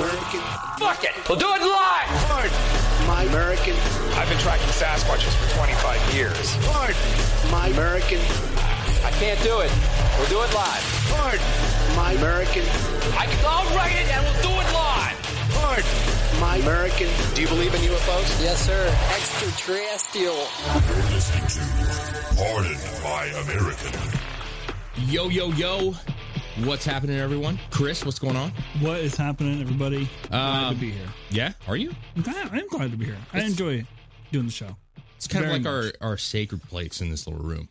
American. Fuck it. We'll do it live. Pardon. My American. I've been tracking Sasquatches for 25 years. Pardon. My American. I can't do it. We'll do it live. Pardon. My American. I can, I'll write it and we'll do it live. Pardon. My American. Do you believe in UFOs? Yes, sir. Extraterrestrial. You're listening to Pardon My American. Yo, yo, yo. What's happening, everyone? Chris, what's going on? What is happening, everybody? Glad Um, to be here. Yeah, are you? I'm glad, I'm glad to be here. I enjoy doing the show. It's kind Very of like much. our, our sacred place in this little room.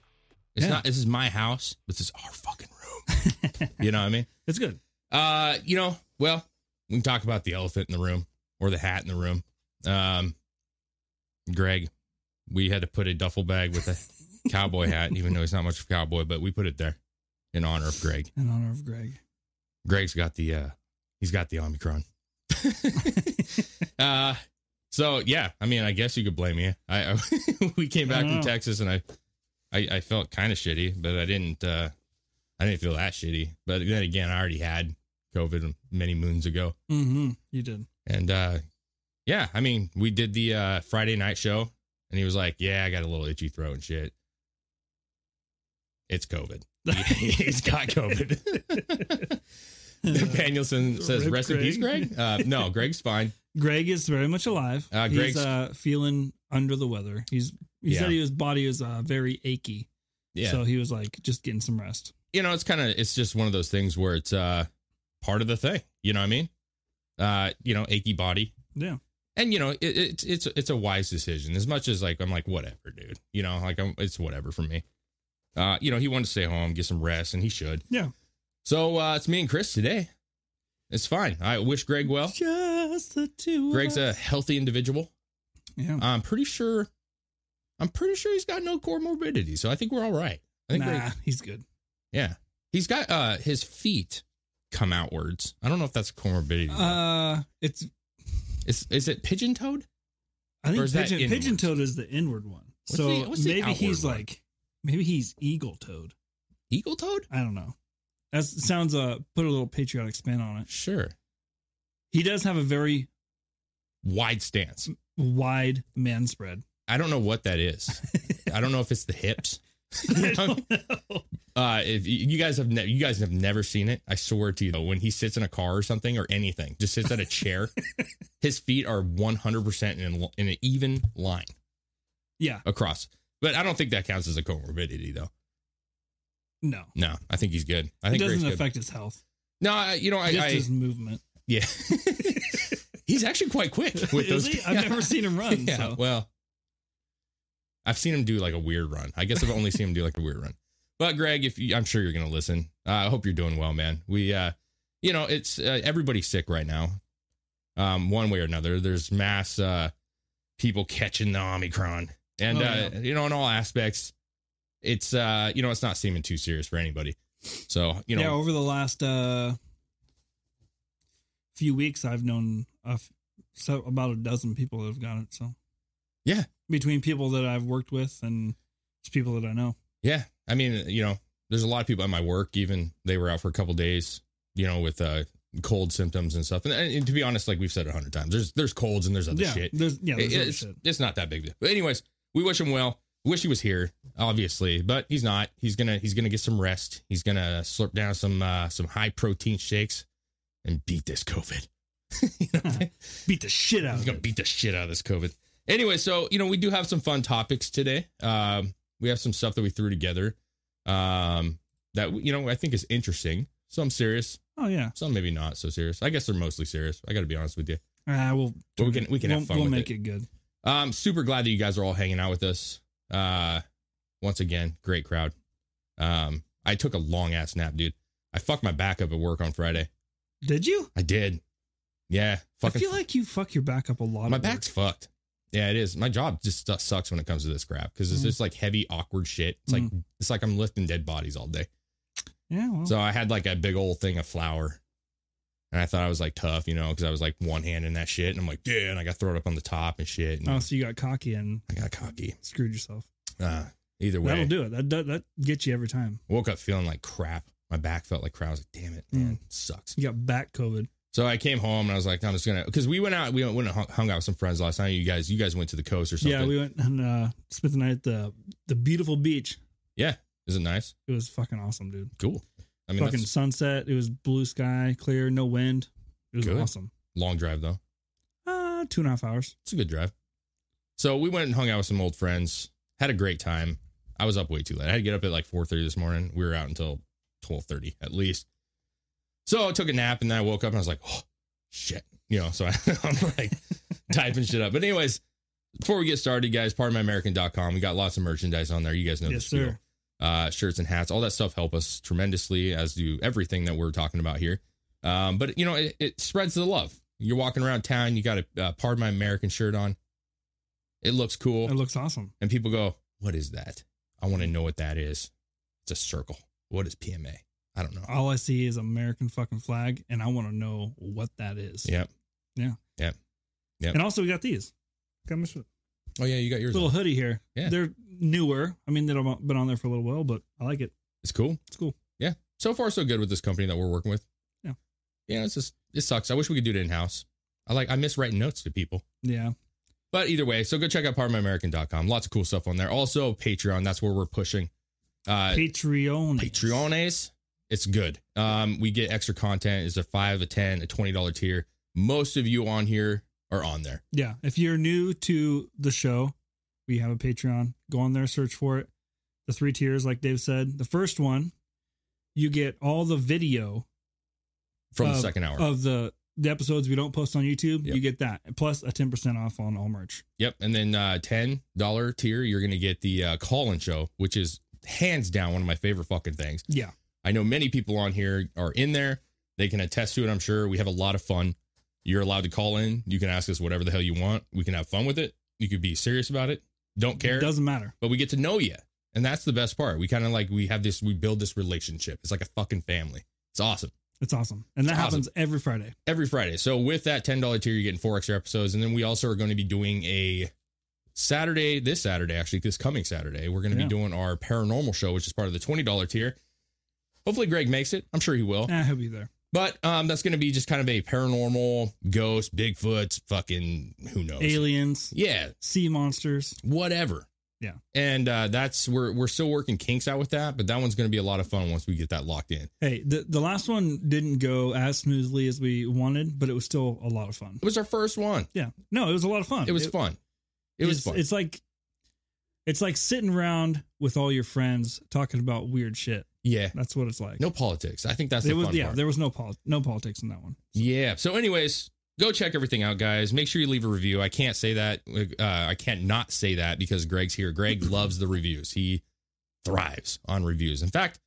It's Yeah. not, this is my house. But this is our fucking room. you know what I mean? It's good. Uh, you know, well, we can talk about the elephant in the room or the hat in the room. Um, Greg, we had to put a duffel bag with a cowboy hat, even though he's not much of a cowboy, but we put it there in honor of Greg. In honor of Greg. Greg's got the uh he's got the Omicron. uh so yeah, I mean I guess you could blame me. I, I we came back from. Texas and I I, I felt kind of shitty, but I didn't uh I didn't feel that shitty. But then again, I already had COVID many moons ago. Mm-hmm. You did. And uh yeah, I mean, we did the uh Friday night show and he was like, "Yeah, I got a little itchy throat and shit." It's COVID. He's got COVID. Danielson says, Rip "Rest in peace, Greg." Greg." Uh, no, Greg's fine. Greg is very much alive. Uh, He's Greg's- uh, feeling under the weather. He's he Yeah. said his body is uh, very achy. Yeah, So he was like just getting some rest. you know, it's kind of it's just one of those things where it's uh part of the thing. You know what I mean? Uh, you know, achy body, Yeah. and you know, it, it's it's it's a wise decision. As much as like I'm like whatever, dude. You know, like I'm, it's whatever for me. Uh, you know, he wanted to stay home, get some rest, and he should. Yeah. So uh, it's me and Chris today. It's fine. I wish Greg well. Just the two. of Greg's a healthy individual. yeah. I'm pretty sure. I'm pretty sure he's got no comorbidity, so I think we're all right. I think, nah, Greg- he's good. yeah, he's got uh his feet come outwards. I don't know if that's a comorbidity. Uh, it's is is it pigeon toed? I think pigeon, pigeon toed is the inward one. What's so the maybe he's one? like maybe he's eagle toed. Eagle toed? I don't know. That sounds uh put a little patriotic spin on it. Sure. He does have a very Wide stance. wide man spread. I don't know what that is. I don't know if it's the hips. I don't know. Uh, if you guys have ne- you guys have never seen it, I swear to you, though, when he sits in a car or something or anything, just sits at a chair, his feet are one hundred percent in in an even line Yeah. across. But I don't think that counts as a comorbidity, though. No. No, I think he's good. I think It doesn't good. affect his health. No, I, you know, I, Just I his movement. yeah, he's actually quite quick with Is those. he? I've never seen him run. Yeah, so. well, I've seen him do like a weird run. I guess I've only seen him do like a weird run. But Greg, if you, I'm sure you're going to listen, uh, I hope you're doing well, man. We, uh, you know, it's uh, everybody's sick right now, um, one way or another. There's mass uh, people catching the Omicron, and Oh, uh, you know, in all aspects, it's uh, you know, it's not seeming too serious for anybody. So you know, yeah, over the last uh few weeks, I've known a f- so about a dozen people that have got it. So Yeah. between people that I've worked with and just people that I know. Yeah. I mean, you know, there's a lot of people at my work, even they were out for a couple days, you know, with uh cold symptoms and stuff. And, and to be honest, like we've said a hundred times, there's there's colds and there's other yeah, shit. there's yeah, there's It- other it's, shit. it's not that big. deal. But anyways, we wish him well. Wish he was here, obviously, but he's not. He's gonna he's gonna get some rest. He's gonna slurp down some uh some high protein shakes and beat this COVID. You know I'm? Beat the shit out He's of gonna it. beat the shit out of this COVID. Anyway, so you know we do have some fun topics today. Um, we have some stuff that we threw together um, that you know I think is interesting. Some serious, Oh yeah, some maybe not so serious. I guess they're mostly serious. I got to be honest with you. ah, we'll But we can- we can have we'll, fun We'll make it. it, good. Um, super glad that you guys are all hanging out with us. Uh, once again, great crowd. Um, I took a long ass nap, dude. I fucked my back up at work on Friday. Did you? I did. Yeah. Fucking I feel like you fuck your back up a lot. my back's work. fucked. Yeah, it is. My job just sucks when it comes to this crap because it's Mm. just like heavy, awkward shit. It's like it's like I'm lifting dead bodies all day. Yeah. Well, So I had like a big old thing of flour, and I thought I was like tough, you know, because I was like one hand in that shit, and I'm like, yeah, and I got thrown up on the top and shit. And oh, so you got cocky and I got cocky. screwed yourself. Uh, either way, That'll do it. That, that that gets you every time. woke up feeling like crap. My back felt like crap. I was like, damn it, man, Mm. sucks. You got back COVID. So I came home and I was like, I'm just gonna because we went out, we went and hung, hung out with some friends last night. You guys, you guys went to the coast or something. Yeah, we went and uh, spent the night at the the beautiful beach. yeah. Is it nice? It was fucking awesome, dude. Cool. I mean, fucking sunset. It was blue sky, clear, no wind. It was Good. awesome. long drive though. Uh, two and a half hours. It's a good drive. So we went and hung out with some old friends. Had a great time. I was up way too late. I had to get up at like 4:30 this morning. We were out until 12:30 at least. So I took a nap and then I woke up and I was like, oh shit, you know. So I, I'm like typing shit up. But anyways, before we get started, guys, pardonmyamerican.com. We got lots of merchandise on there. You guys know yes, the spiel. sir. Uh, shirts and hats, all that stuff help us tremendously, as do everything that we're talking about here. Um, but you know, it, it spreads the love. You're walking around town, you got a uh, "Pardon My American" shirt on. It looks cool, It looks awesome. and people go, "What is that? I want to know what that is." It's a circle. What is PMA? I don't know. All I see is American fucking flag, and I want to know what that is. Yep. Yeah. Yep. Yep. And also, we got these. A Oh yeah, you got yours. little on. hoodie here. Yeah. They're newer. I mean, they've been on there for a little while, but I like it. It's cool. It's cool. Yeah. So far, so good with this company that we're working with. Yeah. Yeah. It's just it sucks. I wish we could do it in house. I like I miss writing notes to people. Yeah. But either way, so go check out pardonmyamerican.com. Lots of cool stuff on there. Also, Patreon. That's where we're pushing. Uh, Patreon. Patreones. It's good. Um, we get extra content. It's a five, a ten, a twenty dollar tier. Most of you on here are on there. Yeah. If you're new to the show, we have a Patreon. Go on there, search for it. The three tiers, like Dave said. The first one, you get all the video From the second hour. of the the episodes we don't post on YouTube. Yep. You get that plus a ten percent off on all merch. Yep. And then uh ten dollar tier, you're gonna get the uh call in show, which is hands down one of my favorite fucking things. Yeah. I know many people on here are in there. They can attest to it, I'm sure. We have a lot of fun. You're allowed to call in. You can ask us whatever the hell you want. We can have fun with it. You could be serious about it. Don't care. It doesn't matter. but we get to know you. And that's the best part. We kind of like we have this we build this relationship. It's like a fucking family. It's awesome. It's awesome. And that happens every Friday. Every Friday. So with that $10 tier you're getting four extra episodes and then we also are going to be doing a Saturday, this Saturday actually, this coming Saturday, we're going to Yeah. be doing our paranormal show which is part of the $20 tier. Hopefully Greg makes it. I'm sure he will. Eh, he'll be there. But um that's going to be just kind of a paranormal ghost, Bigfoot, fucking who knows. Aliens, Yeah, sea monsters. whatever. Yeah. And uh, that's we're we're still working kinks out with that, but that one's going to be a lot of fun once we get that locked in. Hey, the the last one didn't go as smoothly as we wanted, but it was still a lot of fun. It was our first one. Yeah. No, it was a lot of fun. It was fun. It was fun. It's like it's like sitting around with all your friends talking about weird shit. Yeah. That's what it's like. No politics. I think that's It the was fun yeah, part. there was no pol- no politics in that one. Yeah. So, anyways, go check everything out, guys. Make sure you leave a review. I can't say that. Uh, I can't not say that because Greg's here. Greg loves the reviews. He thrives on reviews. In fact,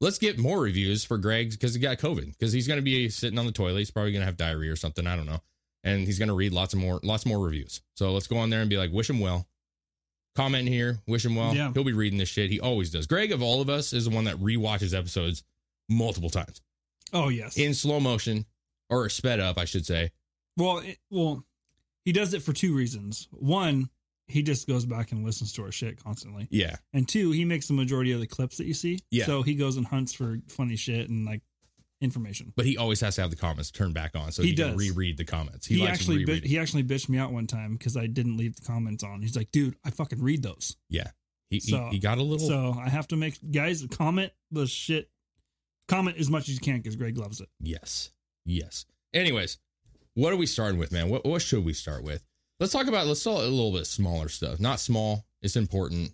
let's get more reviews for Greg because he got COVID. Because he's going to be sitting on the toilet. He's probably going to have diarrhea or something. I don't know. And he's going to read lots of more, lots more reviews. So let's go on there and be like, wish him well. Comment here, wish him well. Yeah. He'll be reading this shit. He always does. Greg, of all of us, is the one that rewatches episodes multiple times Oh yes. in slow motion or sped up, I should say. well, it, well, he does it for two reasons. One, he just goes back and listens to our shit constantly. Yeah. And two, he makes the majority of the clips that you see. Yeah. So he goes and hunts for funny shit and like information. But he always has to have the comments turned back on so He he, can reread the comments. He, likes actually rereading. he actually bitched me out one time because I didn't leave the comments on. He's like, dude, I fucking read those. yeah. He, So- he, he got a little So I have to make guys comment the shit. Comment as much as you can because Greg loves it. Yes. Yes. Anyways, what are we starting with, man? What what should we start with? Let's talk about let's talk a little bit smaller stuff. Not small, it's important.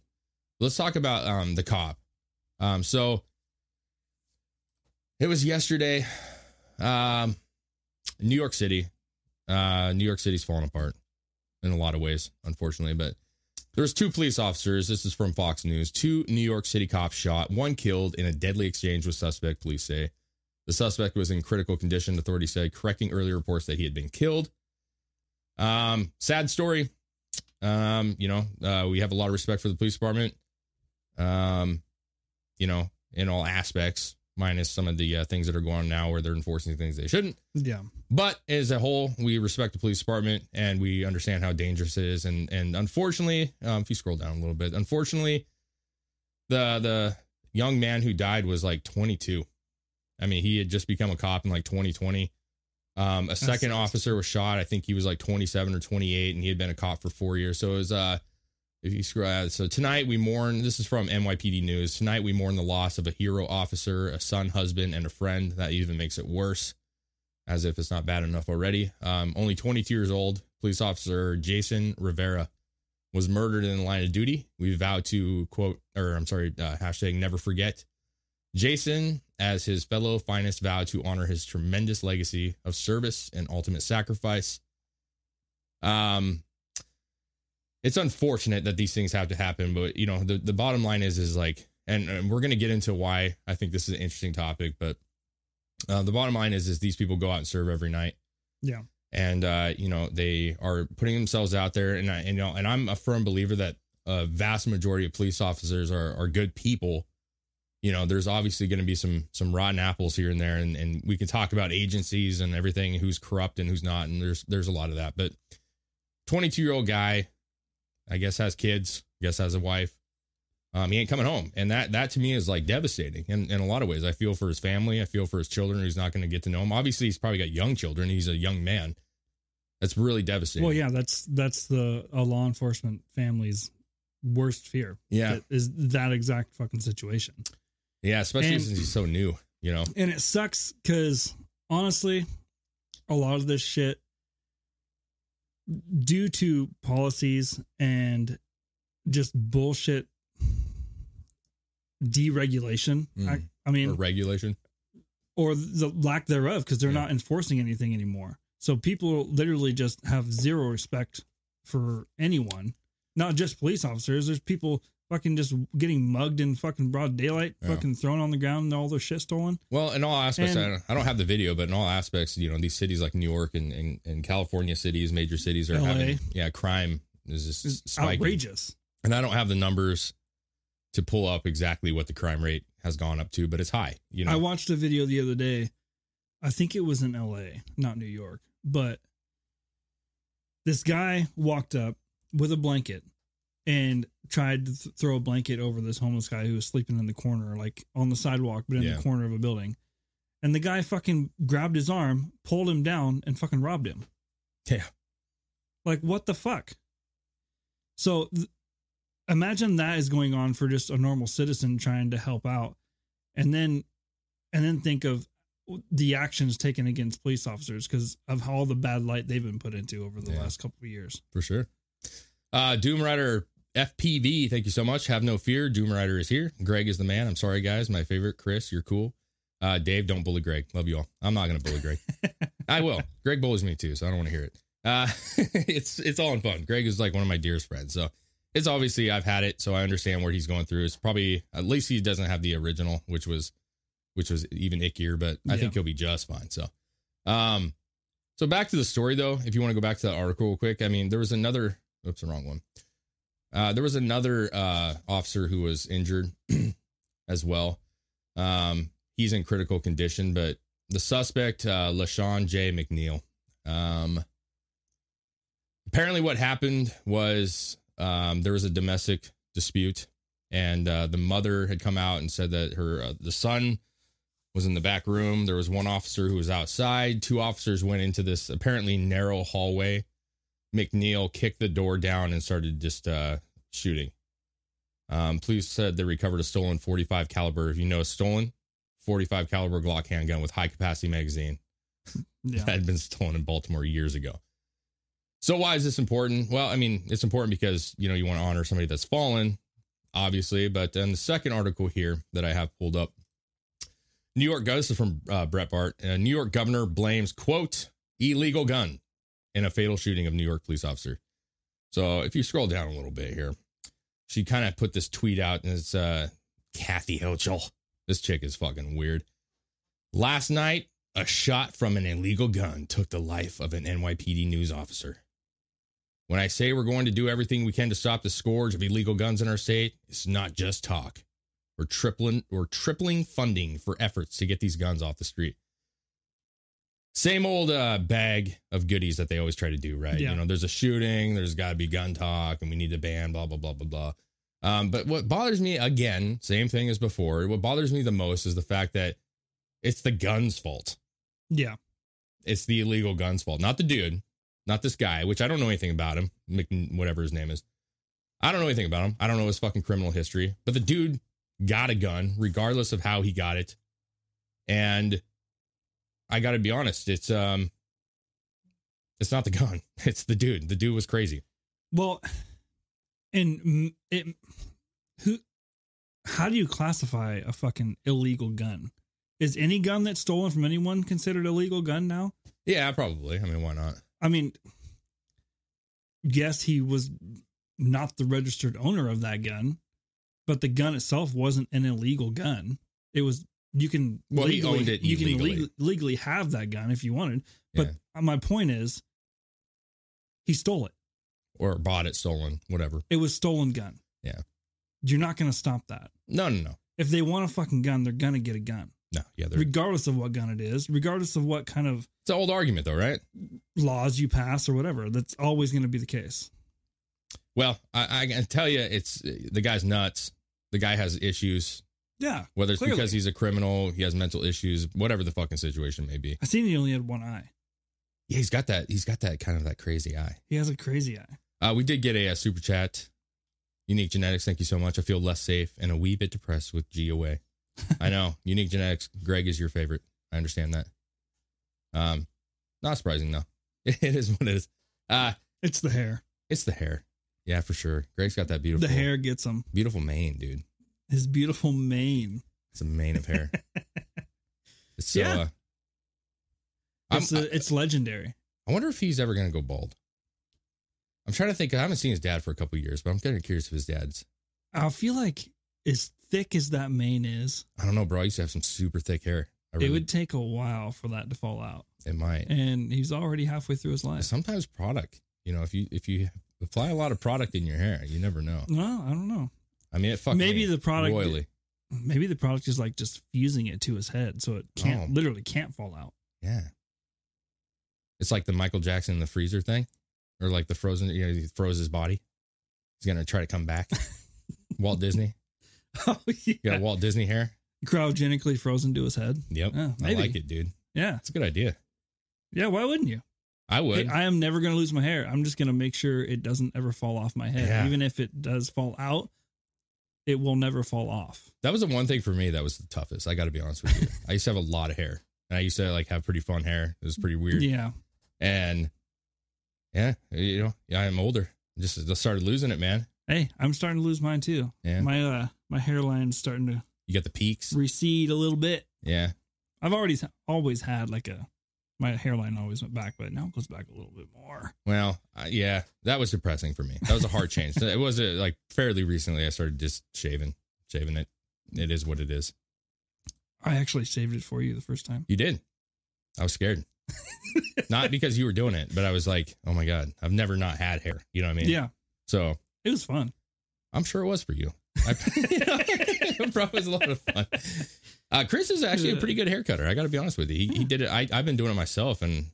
Let's talk about um the cop. Um so it was yesterday. Um New York City. Uh New York City's falling apart in a lot of ways, unfortunately, but There's two police officers. This is from Fox News. Two New York City cops shot, one killed in a deadly exchange with suspect, police say. The suspect was in critical condition, authorities said, correcting earlier reports that he had been killed. Um, sad story. Um, you know, uh, we have a lot of respect for the police department. Um, you know, in all aspects, minus some of the uh, things that are going on now where they're enforcing things they shouldn't. Yeah. But as a whole, we respect the police department and we understand how dangerous it is. And and unfortunately, um, if you scroll down a little bit, unfortunately, the the young man who died was like 22. I mean, he had just become a cop in like 2020. Um, a second officer was shot. I think he was like 27 or 28, and he had been a cop for four years. So it was uh, if you scroll out, so tonight we mourn. This is from NYPD News. Tonight we mourn the loss of a hero officer, a son, husband, and a friend. That even makes it worse, as if it's not bad enough already. Um, only 22 years old, police officer Jason Rivera was murdered in the line of duty. We vow to quote, or I'm sorry, uh, hashtag never forget. Jason, as his fellow finest, vow to honor his tremendous legacy of service and ultimate sacrifice. Um, it's unfortunate that these things have to happen, but you know, the, the bottom line is, is like, and, and we're going to get into why I think this is an interesting topic, but uh, the bottom line is, is these people go out and serve every night Yeah. and uh, you know they are putting themselves out there and I, and, you know and I'm a firm believer that a vast majority of police officers are are good people you know there's obviously going to be some some rotten apples here and there and and we can talk about agencies and everything who's corrupt and who's not and there's there's a lot of that but 22 year old guy I guess has kids I guess has a wife um, he ain't coming home, and that that to me is like devastating. In, in a lot of ways, I feel for his family. I feel for his children. He's not going to get to know him. Obviously, he's probably got young children. He's a young man. That's really devastating. Well, yeah, that's that's the a law enforcement family's worst fear. Yeah. That is that exact fucking situation. yeah, especially And- since he's so new. You know, And it sucks because honestly, a lot of this shit, due to policies and just bullshit deregulation. Mm. I, I mean, or regulation. or the lack thereof because they're Yeah. not enforcing anything anymore. So people literally just have zero respect for anyone, not just police officers. There's people fucking just getting mugged in fucking broad daylight, Yeah. fucking thrown on the ground and all their shit stolen. Well, in all aspects, And- I, don't, I don't have the video, but in all aspects, you know, these cities like New York and, and, and California cities, major cities are LA. having, yeah, crime is just It's spiking. outrageous. And I don't have the numbers to pull up exactly what the crime rate has gone up to, but it's high. You know, I watched a video the other day. I think it was in LA, not New York, but this guy walked up with a blanket and tried to th- throw a blanket over this homeless guy who was sleeping in the corner, like on the sidewalk, but in Yeah. the corner of a building. And the guy fucking grabbed his arm, pulled him down, and fucking robbed him. Yeah. Like, what the fuck? So th- imagine that is going on for just a normal citizen trying to help out. And then, and then think of the actions taken against police officers because of all the bad light they've been put into over the Yeah. last couple of years. for sure. Uh, Doom Rider FPV, thank you so much. Have no fear. Doom Rider is here. Greg is the man. I'm sorry, guys. My favorite. Chris, you're cool. Uh, Dave, don't bully Greg. Love you all. I'm not going to bully Greg. I will. Greg bullies me too, so I don't want to hear it. Uh, it's it's all in fun. Greg is like one of my dearest friends, so it's obviously I've had it, so I understand what he's going through. It's probably at least he doesn't have the original, which was which was even ickier, but I Yeah. think he'll be just fine. So, um, so back to the story though. If you want to go back to that article real quick, I mean, there was another. Oops, the wrong one. Uh, there was another uh, officer who was injured as well. Um, he's in critical condition, but the suspect, uh, LaShawn J. McNeil. Um, apparently, what happened was um, there was a domestic dispute, and uh, the mother had come out and said that her uh, the son was in the back room. There was one officer who was outside. Two officers went into this apparently narrow hallway. McNeil kicked the door down and started just uh, shooting. Um, police said they recovered a stolen 45 caliber. If you know, stolen 45 caliber Glock handgun with high capacity magazine Yeah. that had been stolen in Baltimore years ago. So why is this important? Well, I mean, it's important because you know you want to honor somebody that's fallen, obviously. But then the second article here that I have pulled up, New York. This is from uh, Breitbart. Uh, New York governor blames quote illegal gun in a fatal shooting of New York police officer. So if you scroll down a little bit here, she kind of put this tweet out, and it's uh, Kathy Hochul. This chick is fucking weird. Last night, a shot from an illegal gun took the life of an NYPD news officer. When I say we're going to do everything we can to stop the scourge of illegal guns in our state, it's not just talk. We're tripling we're tripling funding for efforts to get these guns off the street. Same old uh, bag of goodies that they always try to do, right? Yeah. You know, there's a shooting, there's got to be gun talk, and we need to ban blah blah blah blah blah. Um, but what bothers me again, same thing as before. What bothers me the most is the fact that it's the gun's fault. Yeah. It's the illegal gun's fault, not the dude, not this guy, which I don't know anything about him, Mc- whatever his name is. I don't know anything about him. I don't know his fucking criminal history, but the dude got a gun, regardless of how he got it. And I got to be honest, it's um, it's not the gun, it's the dude. The dude was crazy. Well, and it, who, how do you classify a fucking illegal gun? Is any gun that's stolen from anyone considered a legal gun now? Yeah, probably. I mean, why not? I mean, yes, he was not the registered owner of that gun, but the gun itself wasn't an illegal gun. It was you can Well, he owned it you can leg- legally have that gun if you wanted. But my point is, he stole it. Or bought it stolen, whatever. It was stolen gun. Yeah. You're not going to stop that. No, no, no, If they want a fucking gun, they're going to get a gun, no. Yeah, they're, regardless of what gun it is, regardless of what kind of it's an old argument, though, right? laws you pass or whatever. That's always going to be the case. Well, I, I can tell you, it's the guy's nuts. The guy has issues. Yeah. Whether it's clearly. because he's a criminal, he has mental issues, whatever the fucking situation may be. I seen he only had one eye. Yeah, he's got that. He's got that kind of that crazy eye. He has a crazy eye. Uh, we did get a, uh super chat. Unique genetics, thank you so much. I feel less safe and a wee bit depressed with G away. I know. Unique genetics. Greg is your favorite. I understand that. Um, not surprising though. It is what it is. Uh, It's the hair. it's the hair. Yeah, for sure. Greg's got that beautiful, The hair gets him. beautiful mane, dude. His beautiful mane. It's a mane of hair. So. Yeah. Uh, It's, a, it's legendary. I wonder if he's ever going to go bald. I'm trying to think. I haven't seen his dad for a couple years, but I'm kind of curious if his dad's. I feel like as thick as that mane is, I don't know, bro. I used to have some super thick hair. I it would take a while for that to fall out. It might. And he's already halfway through his life. Sometimes product. You know, if you if you apply a lot of product in your hair, you never know. No, I don't know. I mean, it fucked Maybe the product- royally. Maybe the product is like just fusing it to his head so it can't Oh. literally can't fall out. Yeah. It's like the Michael Jackson in the freezer thing, or like the frozen. You know, he froze his body. He's gonna try to come back. Walt Disney. Oh yeah. You got Walt Disney hair. Cryogenically frozen to his head. Yep. I like it, dude. Yeah. It's a good idea. Yeah, why wouldn't you? I would. I am never going to lose my hair. I'm just going to make sure it doesn't ever fall off my head. Yeah. Even if it does fall out, it will never fall off. That was the one thing for me that was the toughest. I got to be honest with you. I used to have a lot of hair, and I used to like have pretty fun hair. It was pretty weird. Yeah. And yeah, you know, yeah, I'm older. Just, just started losing it, man. Hey, I'm starting to lose mine too. Yeah. My uh my hairline's starting to You got the peaks. recede a little bit. Yeah. I've already always had like a my hairline always went back, but now it goes back a little bit more. Well, yeah, that was depressing for me. That was a hard change. It was uh like fairly recently. I started just shaving, shaving it. It is what it is. I actually saved it for you the first time. You did. I was scared. not because you were doing it, but I was like, oh my god, I've never not had hair. You know what I mean? Yeah. So It was fun. I'm sure it was for you. I, it probably was a lot of fun. Uh, Chris is actually a pretty good hair cutter. I got to be honest with you. He, he did it. I, I've been doing it myself, and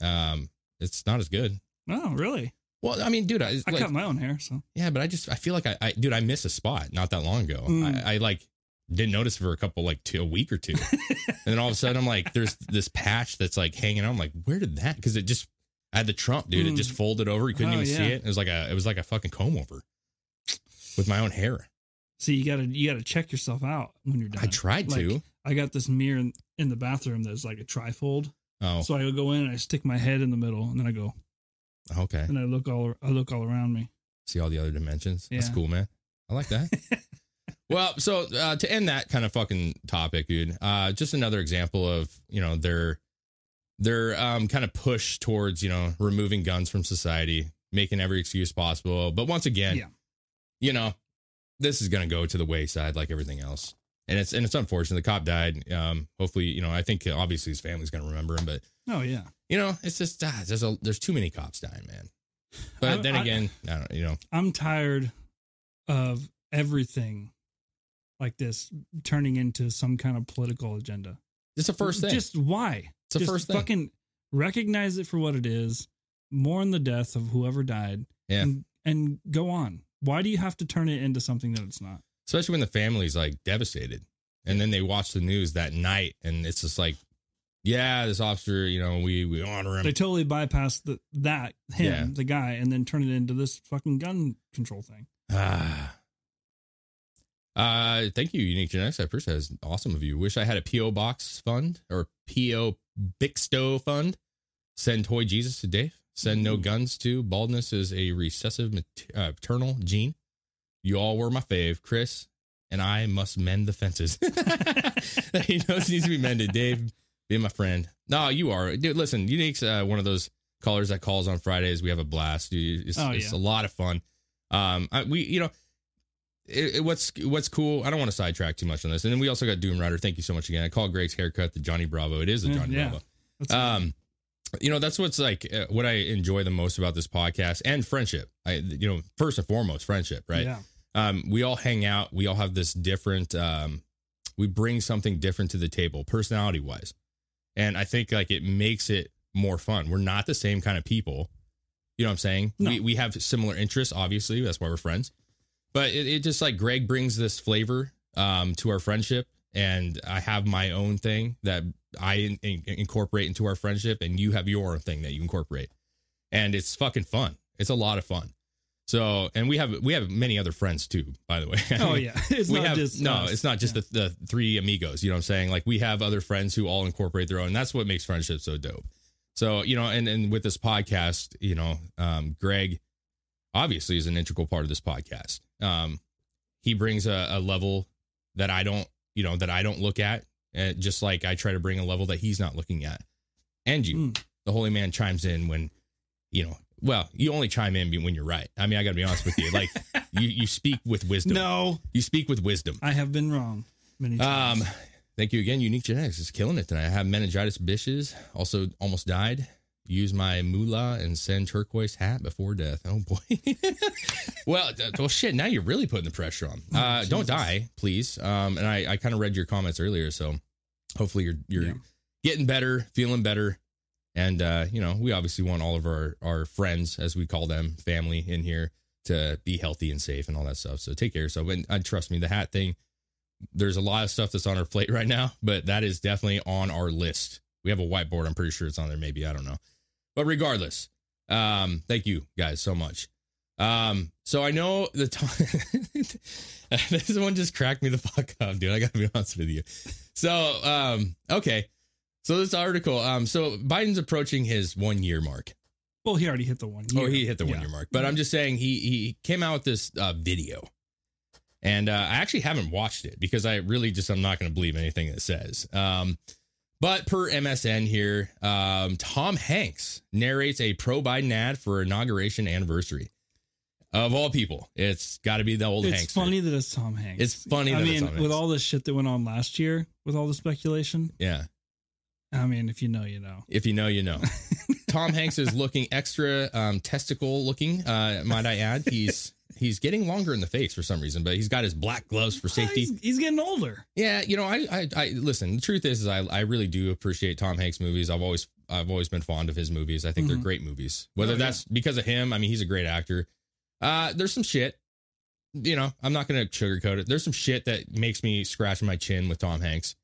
um, it's not as good. Oh, really? Well, I mean, dude, I, I like, cut my own hair, so yeah, but I just I feel like I, I dude, I missed a spot not that long ago. Mm. I, I like didn't notice for a couple like two, a week or two, and then all of a sudden I'm like, there's this patch that's like hanging out. I'm like, where did that? Because it just I had the Trump, dude. It Mm. just folded over. You couldn't Oh, even see it. It was like a it was like a fucking comb over with my own hair. see you gotta you gotta check yourself out when you're done. I tried Like, to. I got this mirror in, in the bathroom that's like a trifold. Oh, So I go in and I stick my head in the middle and then I go okay. and I look all I look all around me. See all the other dimensions. That's cool, man. I like that. well, so uh, to end that kind of fucking topic, dude, uh, just another example of you know their their um, kind of push towards you know removing guns from society. making every excuse possible. But once again, Yeah. you know, this is going to go to the wayside like everything else. And it's and it's unfortunate. The cop died. Um, hopefully, you know, I think obviously his family's going to remember him, but Oh yeah. you know, it's just ah, there's a there's too many cops dying, man. But I- then I- again, I, don't, you know, I'm tired of everything like this turning into some kind of political agenda. it's the first thing. Just why? It's the Just first thing. Fucking recognize it for what it is. Mourn the death of whoever died. Yeah. And, and go on. Why do you have to turn it into something that it's not? especially when the family's like devastated and then they watch the news that night and it's just like yeah this officer you know we we honor him They totally bypass the that him, Yeah. the guy, and then turn it into this fucking gun control thing. ah. uh thank you unique genetics i appreciate it. It's awesome of you wish i had a po box fund or po bixto fund send toy jesus to dave send no guns to baldness is a recessive uh, paternal gene you all were my fave chris and i must mend the fences that he knows needs to be mended dave be my friend. No you are. Dude listen unique's uh, one of those callers that calls on fridays. We have a blast dude. It's, Oh, it's yeah. a lot of fun. Um I, we you know it, it- what's what's cool i don't want to sidetrack too much on this. And then we also got doom rider. Thank you so much again. I call greg's haircut the johnny bravo. It is the johnny yeah. bravo. Um you know that's what's like uh, what i enjoy the most about this podcast and friendship. I you know first and foremost friendship right? Yeah. um we all hang out. We all have this different um we bring something different to the table personality wise and i think like it makes it more fun. We're not the same kind of people. You know what i'm saying? No. we we have similar interests obviously. That's why we're friends. But it, it just like greg brings this flavor um to our friendship. And i have my own thing that i in, in- incorporate into our friendship. And you have your own thing that you incorporate. And it's fucking fun. It's a lot of fun so and we have we have many other friends too by the way Oh yeah. It's we not have just no us. it's not just Yeah. the, the three amigos you know what i'm saying like we have other friends who all incorporate their own that's what makes friendship so dope so you know and and with this podcast you know um greg obviously is an integral part of this podcast um he brings a, a level that i don't you know that i don't look at uh, just like i try to bring a level that he's not looking at and you Mm. the holy man chimes in when you know well you only chime in when you're right i mean i gotta be honest with you like you you speak with wisdom No, you speak with wisdom I have been wrong many times. um, thank you again. Unique Genetics is killing it tonight. I have meningitis bitches. Also, almost died. Use my moolah and send turquoise hat before death. Oh boy. well, well, shit. Now you're really putting the pressure on. Uh, don't die, please. Um, and I, I kind of read your comments earlier, so hopefully you're you're Yeah. getting better, feeling better, and uh, you know, we obviously want all of our our friends, as we call them, family in here to be healthy and safe and all that stuff. So take care yourself. And uh, trust me, the hat thing there's a lot of stuff that's on our plate right now, but that is definitely on our list. We have a whiteboard. I'm pretty sure it's on there. Maybe I don't know, but regardless, um, thank you guys so much. Um, so I know the time. this one just cracked me the fuck up, dude. I gotta be honest with you. So, um, okay. So this article, um, so Biden's approaching his one year mark. well, he already hit the one. Oh, year. he hit the one Yeah. year mark. But I'm just saying he he came out with this uh, video, and uh, I actually haven't watched it because I really just I'm not going to believe anything it says. Um, but per MSN here, um, Tom Hanks narrates a pro Biden ad for inauguration anniversary. Of all people, it's got to be the old It's Hanks. funny that it's Tom Hanks. It's funny I that it's mean, Tom Hanks. with all the shit that went on last year, with all the speculation. Yeah. I mean, if you know, you know. If you know, you know. Tom Hanks is looking extra um, testicle looking. Uh, might I add? He's he's getting longer in the face for some reason, but he's got his black gloves for safety. He's, he's getting older. Yeah, you know, I, I, I listen. The truth is, is I, I really do appreciate Tom Hanks movies. I've always, I've always been fond of his movies. I think they're Mhm. great movies. Whether Oh, yeah. that's because of him, I mean, he's a great actor. Uh, there's some shit, you know, I'm not gonna sugarcoat it. There's some shit that makes me scratch my chin with Tom Hanks.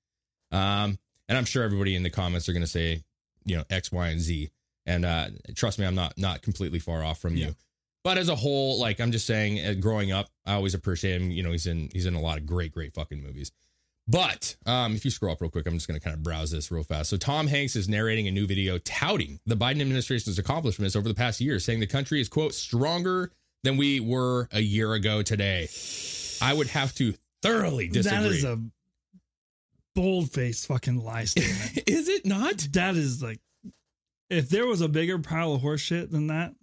Um, and I'm sure everybody in the comments are gonna say, you know, X, Y, and Z. And uh, trust me, I'm not not completely far off from Yeah. you. But as a whole, like I'm just saying, uh, growing up, I always appreciate him. You know, he's in he's in a lot of great, great fucking movies. But um, if you scroll up real quick, I'm just going to kind of browse this real fast. So Tom Hanks is narrating a new video touting the Biden administration's accomplishments over the past year, saying the country is quote stronger than we were a year ago today. I would have to thoroughly disagree. That is a bold faced fucking lie statement. is it not? that is like, if there was a bigger pile of horse shit than that,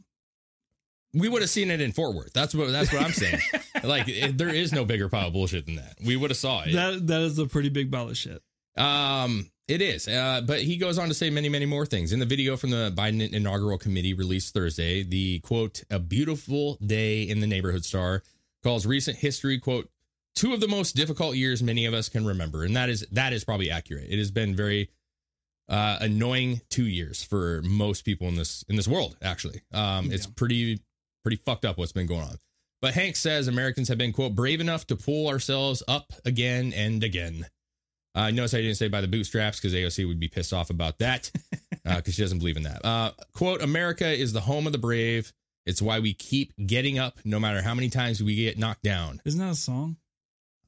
We would have seen it in Fort Worth. That's what that's what I'm saying. like it, there is no bigger pile of bullshit than that. We would have saw it. That that is a pretty big pile of shit. Um, it is. Uh, but he goes on to say many, many more things. In the video from the Biden inaugural committee released Thursday, the quote, a beautiful day in the neighborhood star calls recent history, quote, two of the most difficult years many of us can remember. And that is that is probably accurate. It has been very uh annoying two years for most people in this in this world, actually. Um, it's pretty pretty fucked up what's been going on. But Hank says Americans have been, quote, brave enough to pull ourselves up again and again. Uh, notice I didn't say by the bootstraps because AOC would be pissed off about that because she doesn't believe in that. Uh, quote, America is the home of the brave. It's why we keep getting up no matter how many times we get knocked down. Isn't that a song?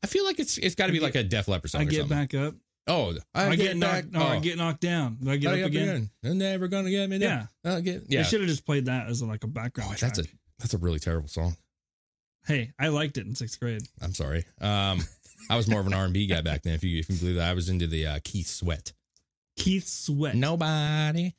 I feel like it's it's got to be I like a Def Leppard song I get something. back up. Oh, I, get, knocked. back- No, I oh. get knocked down. I get I up again? They're never gonna get me down. I'll get, yeah. They should have just played that as like a background. Oh, that's a that's a really terrible song. Hey, I liked it in sixth grade. I'm sorry. Um, I was more of an R&B guy back then. If you if you believe that, I was into the uh, Keith Sweat. Keith Sweat. Nobody.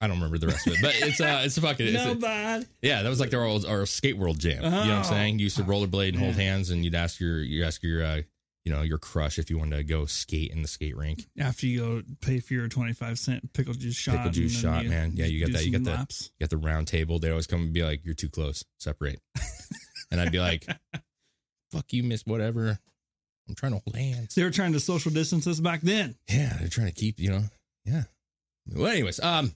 I don't remember the rest of it, but it's uh, it's a fucking it's a- yeah. That was like their old our skate world jam. You know what I'm Oh. saying? You used to rollerblade and hold hands, and you'd ask your you ask your uh, you know your crush if you wanted to go skate in the skate rink. After you go pay for your 25 cent pickle juice shot. Pickle juice shot, you man. Yeah, you got that. You got the laps. you got the round table. They always come and be like, "You're too close. Separate." and I'd be like, "Fuck you, miss. Whatever. I'm trying to hold hands." They were trying to social distance us back then. Yeah, they're trying to keep, you know. Yeah. Well, anyways, um,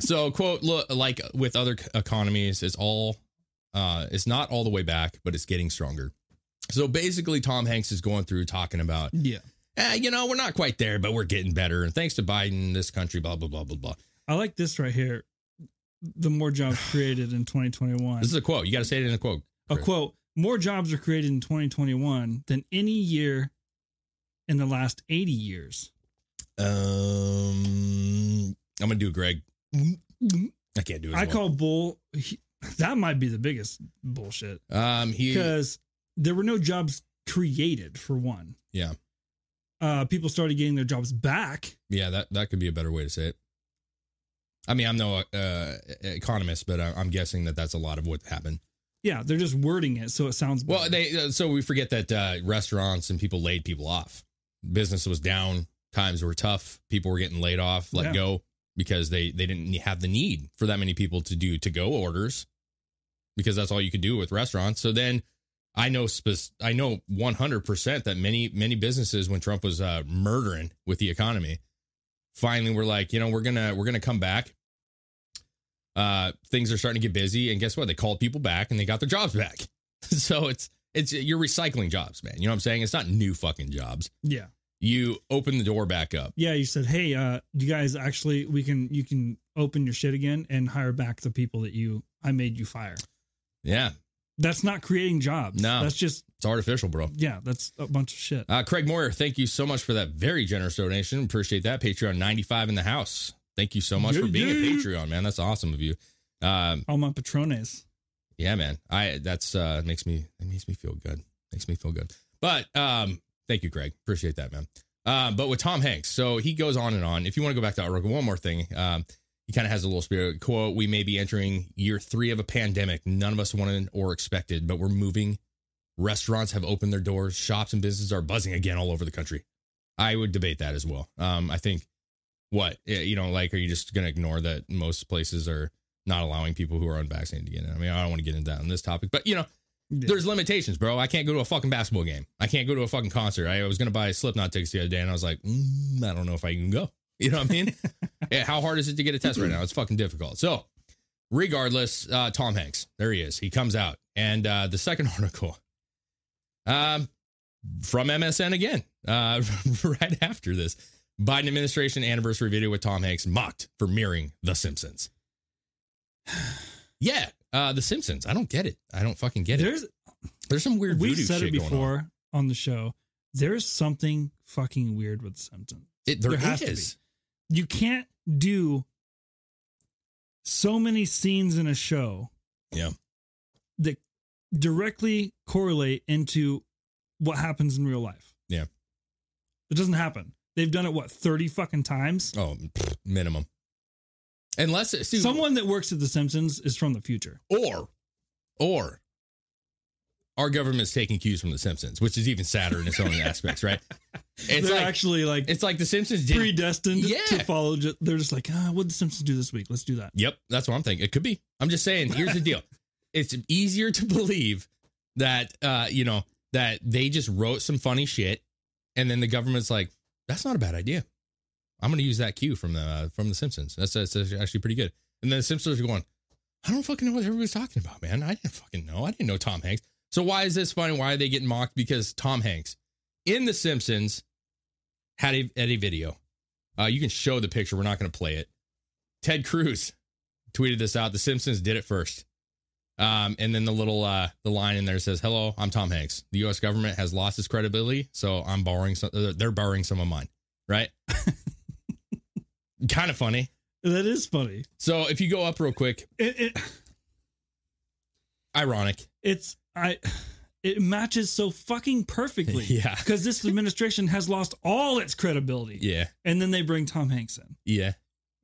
so quote, look, like with other economies, it's all, uh, it's not all the way back, but it's getting stronger. So basically, Tom Hanks is going through talking about, Yeah. eh, you know, we're not quite there, but we're getting better, and thanks to Biden, this country, blah blah blah blah blah. I like this right here. The more jobs created in 2021. This is a quote. You got to say it in a quote. a quote more jobs are created in 2021 than any year in the last 80 years Um, I'm gonna do it, Greg. I can't do it. i well. call bull he- that might be the biggest bullshit Um, because there were no jobs created for one Yeah. uh people started getting their jobs back Yeah, that that could be a better way to say it. I mean, I'm no uh, economist, but I- I'm guessing that that's a lot of what happened. yeah they're just wording it so it sounds Well, better. they uh, so we forget that uh, restaurants and people laid people off. Business was down, times were tough. People were getting laid off, let Yeah. go because they they didn't have the need for that many people to do to go orders because that's all you could do with restaurants. So then I know I know 100% that many many businesses when Trump was uh, murdering with the economy finally were like, you know, we're going to we're going to come back. Uh things are starting to get busy and guess what? They called people back and they got their jobs back. so it's it's you're recycling jobs, man. You know what I'm saying? It's not new fucking jobs. yeah You open the door back up. yeah you said hey uh you guys actually we can you can open your shit again and hire back the people that you i made you fire Yeah, that's not creating jobs No. that's just it's artificial, bro. yeah that's a bunch of shit Uh, Craig Moyer, thank you so much for that very generous donation. Appreciate that. Patreon 95 in the house. Thank you so much Yeah, for being a. Patreon, man. That's awesome of you. Um, all my patrones yeah, man. I that's uh makes me it makes me feel good. Makes me feel good. But um, thank you, Greg. Appreciate that, man. Um, but with Tom Hanks, so he goes on and on. If you want to go back to article, one more thing. Um, he kind of has a little spirit quote. We may be entering year three of a pandemic. None of us wanted or expected, but we're moving. Restaurants have opened their doors. Shops and businesses are buzzing again all over the country. I would debate that as well. Um, I think what eh, you know, like, are you just going to ignore that most places are not allowing people who are unvaccinated to get in? I mean, I don't want to get into that on this topic, but you know, Yeah. there's limitations, bro. I can't go to a fucking basketball game. I can't go to a fucking concert. I was going to buy Slipknot tickets the other day, and I was like, mm, I don't know if I can go. You know what I mean? yeah, how hard is it to get a test right now? It's fucking difficult. So, regardless, uh, Tom Hanks, there he is. He comes out, and uh, the second article, um, from MSN again, uh, right after this, Biden administration anniversary video with Tom Hanks mocked for mirroring The Simpsons. Yeah, uh, The Simpsons. I don't get it. I don't fucking get it. there's There's some weird we've said it shit going on. before on. the show there's something fucking weird with Simpsons It, there There has to is. you can't do so many scenes in a show Yeah. that directly correlate into what happens in real life. Yeah. It doesn't happen. They've done it what 30 fucking times? Oh, minimum. Unless see, Someone that works at The Simpsons is from the future. or or our government's taking cues from the Simpsons, which is even sadder in its own aspects, right? It's They're like actually like it's like the Simpsons did. predestined Yeah. to follow. They're just like, ah, what did The Simpsons do this week? Let's do that. Yep, that's what I'm thinking. It could be. I'm just saying. Here's the deal. It's easier to believe that uh, you know that they just wrote some funny shit, and then the government's like, "That's not a bad idea. I'm going to use that cue from the from the Simpsons. That's, that's actually pretty good." And then the Simpsons are going, "I don't fucking know what everybody's talking about, man. I didn't fucking know. I didn't know Tom Hanks. So why is this funny? Why are they getting mocked? Because Tom Hanks in the Simpsons had a, had a video. Uh, you can show the picture. We're not going to play it. Ted Cruz tweeted this out. The Simpsons did it first. Um, and then the little uh, the line in there says, "Hello, I'm Tom Hanks. The U.S. government has lost its credibility, so I'm borrowing some. uh, They're borrowing some of mine, right? kind of funny. That is funny. So if you go up real quick, It, it ironic. it's I. It matches so fucking perfectly. Yeah. Because this administration has lost all its credibility. Yeah, And then they bring Tom Hanks in yeah.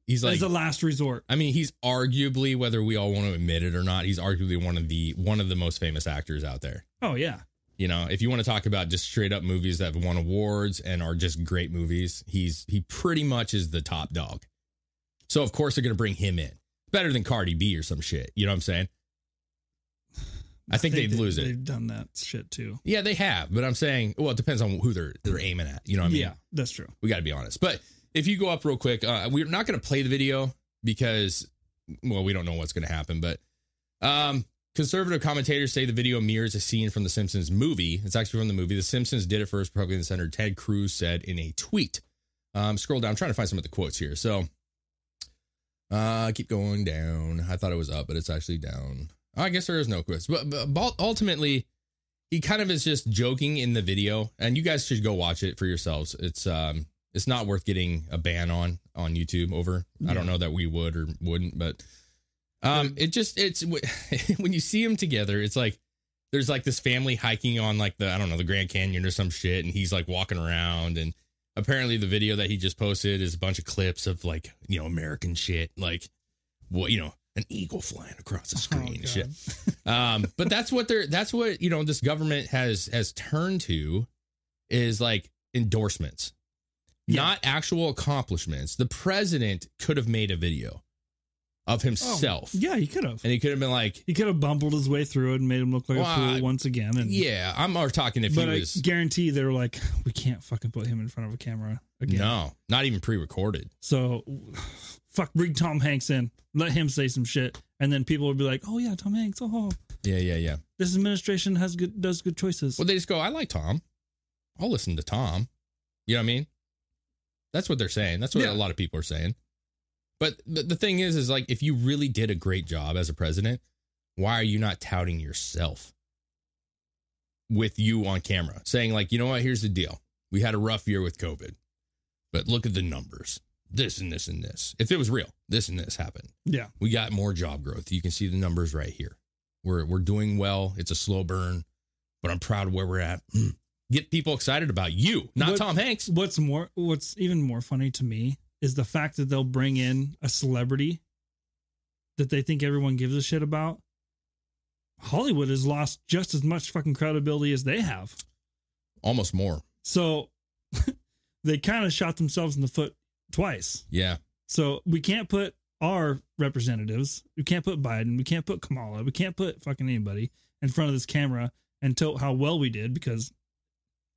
He's like, as a last resort. I mean, he's arguably, whether we all want to admit it or not, he's arguably one of the one of the most famous actors out there. Oh yeah. You know, if you want to talk about just straight up movies that have won awards and are just great movies, he's he pretty much is the top dog. So of course they're going to bring him in. Better than Cardi B or some shit. You know what I'm saying? I think, they'd they- lose it. They've done that shit too. Yeah, they have, but I'm saying, well, it depends on who they're they're aiming at. You know what I mean? Yeah, that's true. we got to be honest. But if you go up real quick, uh, we're not going to play the video because, well, we don't know what's going to happen. But um, conservative commentators say the video mirrors a scene from the Simpsons movie. It's actually from the movie. The Simpsons did it first. Republican Senator Ted Cruz said in a tweet. Um, scroll down. I'm trying to find some of the quotes here. So, uh, keep going down. I thought it was up, but it's actually down. I guess there is no quotes. But, but, but ultimately, he kind of is just joking in the video, and you guys should go watch it for yourselves. It's um, it's not worth getting a ban on on YouTube over. I don't know that we would or wouldn't, but um, it just it's when you see them together, it's like there's like this family hiking on like the I don't know the Grand Canyon or some shit, and he's like walking around, and apparently the video that he just posted is a bunch of clips of like you know American shit, like what you know an eagle flying across the screen and shit. Um, but that's what they're that's what you know this government has has turned to is like endorsements, not actual accomplishments. The president could have made a video of oh, himself, Yeah, he could have. and he could have been like, He could have bumbled his way through it and made him look like Well, a fool once again. And "Yeah, I'm more talking if but he I was guarantee they were like, we can't fucking put him in front of a camera again. no, not even pre-recorded." So, fuck, bring Tom Hanks in, let him say some shit, and then people would be like, oh yeah, Tom Hanks. Oh, Yeah, yeah, yeah. this administration has good does good choices. Well, they just go, "I like Tom. I'll listen to Tom." You know what I mean? That's what they're saying. That's what Yeah. a lot of people are saying. But the, the thing is, is like if you really did a great job as a president, why are you not touting yourself with you on camera, saying like, you know what? Here's the deal. We had a rough year with COVID, but look at the numbers. This and this and this. If it was real, this and this happened. yeah, We got more job growth. You can see the numbers right here. We're we're doing well. It's a slow burn, but I'm proud of where we're at. Get people excited about you, not What- Tom Hanks. What's more, what's even more funny to me is the fact that they'll bring in a celebrity that they think everyone gives a shit about. Hollywood has lost just as much fucking credibility as they have. Almost more. So they kind of shot themselves in the foot twice. Yeah. So we can't put our representatives, we can't put Biden, we can't put Kamala, we can't put fucking anybody in front of this camera and tell how well we did because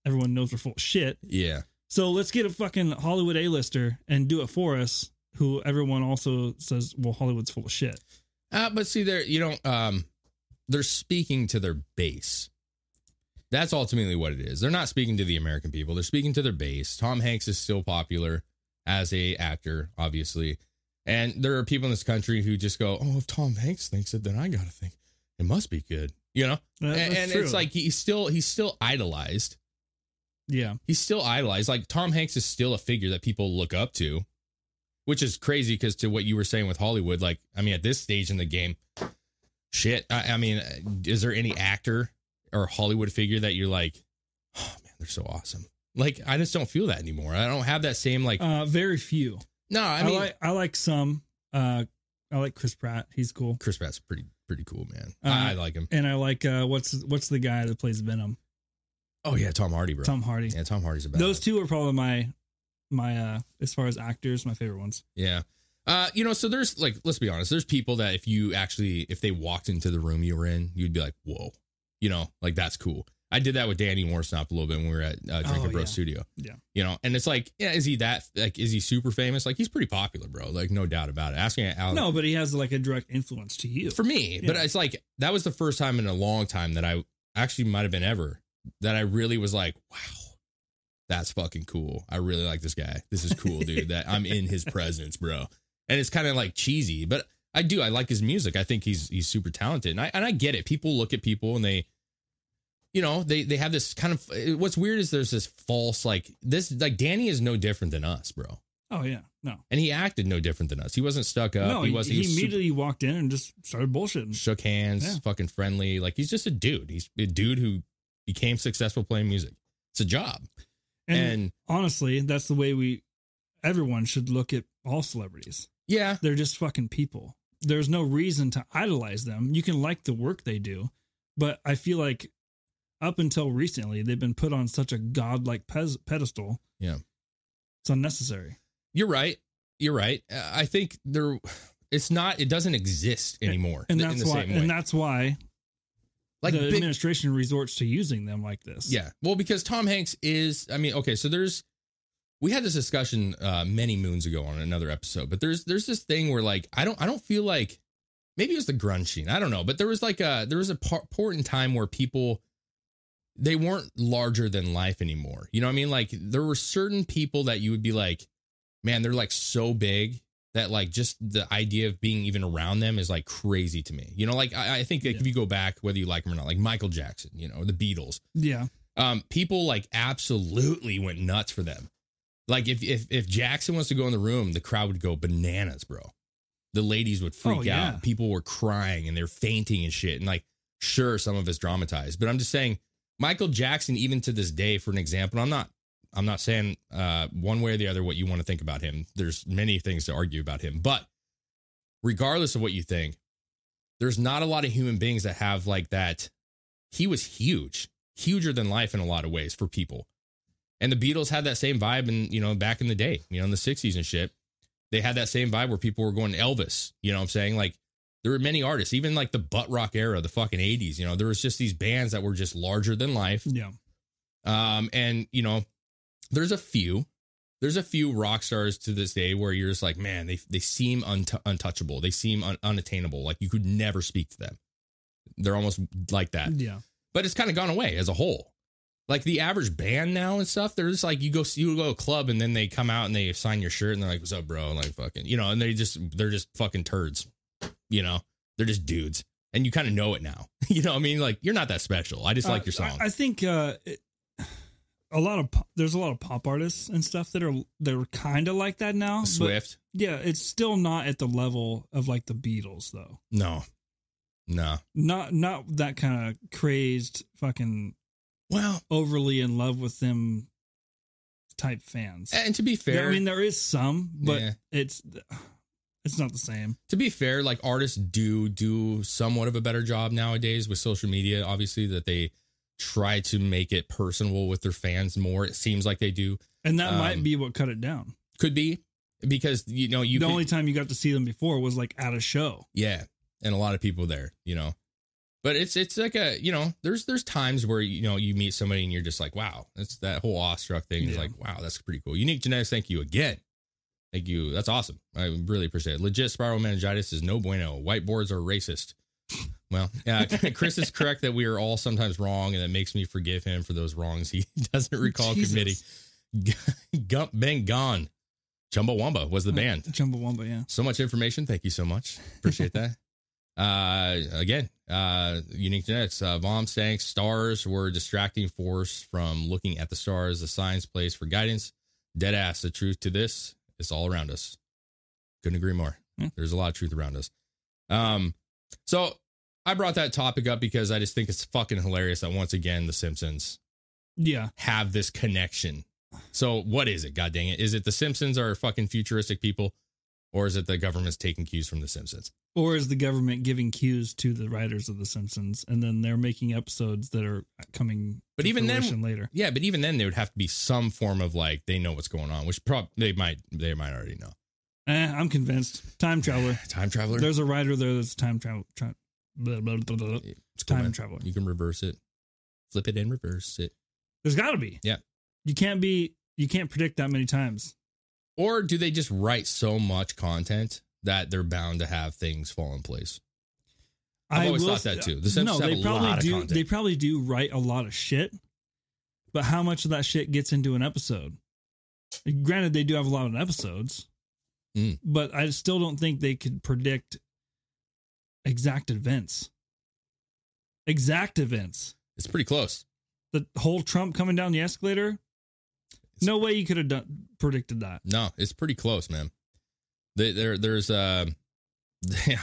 everyone knows we're full of shit. Yeah. So let's get a fucking Hollywood A-lister and do it for us, who everyone also says, well, Hollywood's full of shit. Uh, but see, they're you know, um, they're speaking to their base. That's ultimately what it is. They're not speaking to the American people. They're speaking to their base. Tom Hanks is still popular as a actor, obviously, and there are people in this country who just go, "Oh, if Tom Hanks thinks it, then I gotta think it must be good," you know. That- and and it's like he's still he's still idolized. Yeah. He's still idolized. Like Tom Hanks is still a figure that people look up to, which is crazy because to what you were saying with Hollywood, like I mean, at this stage in the game, shit. I, I mean, is there any actor or Hollywood figure that you're like, oh man, they're so awesome? Like I just don't feel that anymore. I don't have that same like. Uh, very few. no, I I, mean, like I like some. Uh, I like Chris Pratt. He's cool. Chris Pratt's pretty pretty cool, man. Uh, I, I like him. And I like uh, what's what's the guy that plays Venom? Oh yeah, Tom Hardy, bro. Tom Hardy. Yeah, Tom Hardy's a bad. Those two are probably my my uh as far as actors, my favorite ones. Yeah. Uh, you know, so there's like, let's be honest, there's people that if you actually, if they walked into the room you were in, you'd be like, whoa, you know, like that's cool. I did that with Danny Worsnop a little bit when we were at uh, Drinking Oh, Bro yeah. Studio, Yeah. you know, and it's like, yeah, is he that, like, is he super famous? Like, he's pretty popular, bro. Like, no doubt about it. Asking Alex, No, but he has like a direct influence to you. for me, but it's like, that was the first time in a long time that I actually might have been ever that I really was like, wow, that's fucking cool. I really like this guy. This is cool, dude. that I'm in his presence, bro. And it's kind of like cheesy, but I do. I like his music. I think he's he's super talented, and I and I get it. People look at people and they, you know, they they have this kind of. Eh, what's weird is there's this false like this like Danny is no different than us, bro. oh yeah, no, And he acted no different than us. He wasn't stuck up. no. he was. he, He, was super- immediately walked in and just started bullshitting. shook hands, Yeah. fucking friendly. Like he's just a dude. He's a dude who became successful playing music. It's a job. And, and honestly, that's the way we everyone should look at all celebrities. yeah, They're just fucking people. There's no reason to idolize them. You can like the work they do, but I feel like up until recently they've been put on such a godlike pes- pedestal. Yeah. It's unnecessary. you're right. You're right. Uh, I think there, it's not. It doesn't exist anymore. And in that's the why same way. and that's why like the big, administration resorts to using them like this. yeah. Well, because Tom Hanks is. I mean, okay. So there's. We had this discussion uh, many moons ago on another episode, but there's there's this thing where like I don't I don't feel like maybe it was the grunge scene I don't know, but there was like a there was a part, point in time where people they weren't larger than life anymore. You know what I mean? Like there were certain people that you would be like, man, they're like so big that like just the idea of being even around them is like crazy to me. You know, like I, I think like, Yeah. if you go back, whether you like them or not, like Michael Jackson, you know, the Beatles, Yeah. um, people like absolutely went nuts for them. Like if if if Jackson wants to go in the room, the crowd would go bananas, bro. The ladies would freak Oh, yeah. out. People were crying and they're fainting and shit. And like, sure, some of it's dramatized, but I'm just saying, Michael Jackson, even to this day, for an example, I'm not I'm not saying uh, one way or the other what you want to think about him. There's many things to argue about him, but regardless of what you think, there's not a lot of human beings that have like that. He was huge, huger than life in a lot of ways for people. And the Beatles had that same vibe, and you know, back in the day, you know, in the '60s and shit, they had that same vibe where people were going Elvis. You know, what I'm saying like there were many artists, even like the butt rock era, the fucking '80s. You know, there was just these bands that were just larger than life. Yeah. Um, and you know, there's a few, there's a few rock stars to this day where you're just like, man, they they seem unt- untouchable. They seem un- unattainable. Like you could never speak to them. They're almost like that. Yeah. But it's kind of gone away as a whole. Like the average band now and stuff, they're just like you go you go to a club and then they come out and they sign your shirt and they're like, "What's up, bro?" Like fucking, you know, and they just they're just fucking turds. You know, they're just dudes, and you kind of know it now. you know, what I mean, like you're not that special. I just like Uh, your song. I, I think uh, it, a lot of there's a lot of pop artists and stuff that are they're kind of like that now. Swift. yeah, it's still not at the level of like the Beatles though. No. No. Not not that kind of crazed fucking Well, overly in love with them type fans. and to be fair, I mean, there is some, but Yeah. it's it's not the same. to be fair, like artists do do somewhat of a better job nowadays with social media. Obviously, that they try to make it personable with their fans more. It seems like they do. And that Um, might be what cut it down. Could be because you know you the could- only time you got to see them before was like at a show. yeah, and a lot of people there, you know. But it's it's like a you know there's there's times where you know you meet somebody and you're just like wow that's that whole awestruck thing is like wow that's pretty cool. Unique genetics, thank you again. Thank you. That's awesome. I really appreciate it. Legit spinal meningitis is no bueno. Whiteboards are racist. Well, yeah, Chris is correct that we are all sometimes wrong, and that makes me forgive him for those wrongs he doesn't recall Jesus. committing. Gump Bang Gone. Chumbawamba was the band. Chumbawamba, yeah. So much information. Thank you so much. Appreciate that. Uh, again, uh, unique genetics. Uh, Vom saying stars were a distracting force from looking at the stars. The signs place for guidance. Dead ass. The truth to this is all around us. Couldn't agree more. Yeah. There's a lot of truth around us. Um, so I brought that topic up because I just think it's fucking hilarious that once again the Simpsons Yeah. have this connection. So what is it? God dang it! Is it the Simpsons are fucking futuristic people? or is it the government's taking cues from The Simpsons? Or is the government giving cues to the writers of The Simpsons, and then they're making episodes that are coming? But even then- later, Yeah, but even then, there would have to be some form of like they know what's going on, which probably they might they might already know. eh, I'm convinced. Time traveler. Time traveler. There's a writer there that's a time travel. Tra- blah, blah, blah. It's time man. traveler. You can reverse it, flip it, and reverse it. There's got to be. Yeah. You can't be. You can't predict that many times. Or do they just write so much content that they're bound to have things fall in place? I've always thought that too. The no, they probably do. They probably do write a lot of shit, but how much of that shit gets into an episode? Granted, they do have a lot of episodes, Mm. but I still don't think they could predict exact events. Exact events. It's pretty close. The whole Trump coming down the escalator. No way you could have done predicted that. No, it's pretty close, man. There, there's, uh, yeah,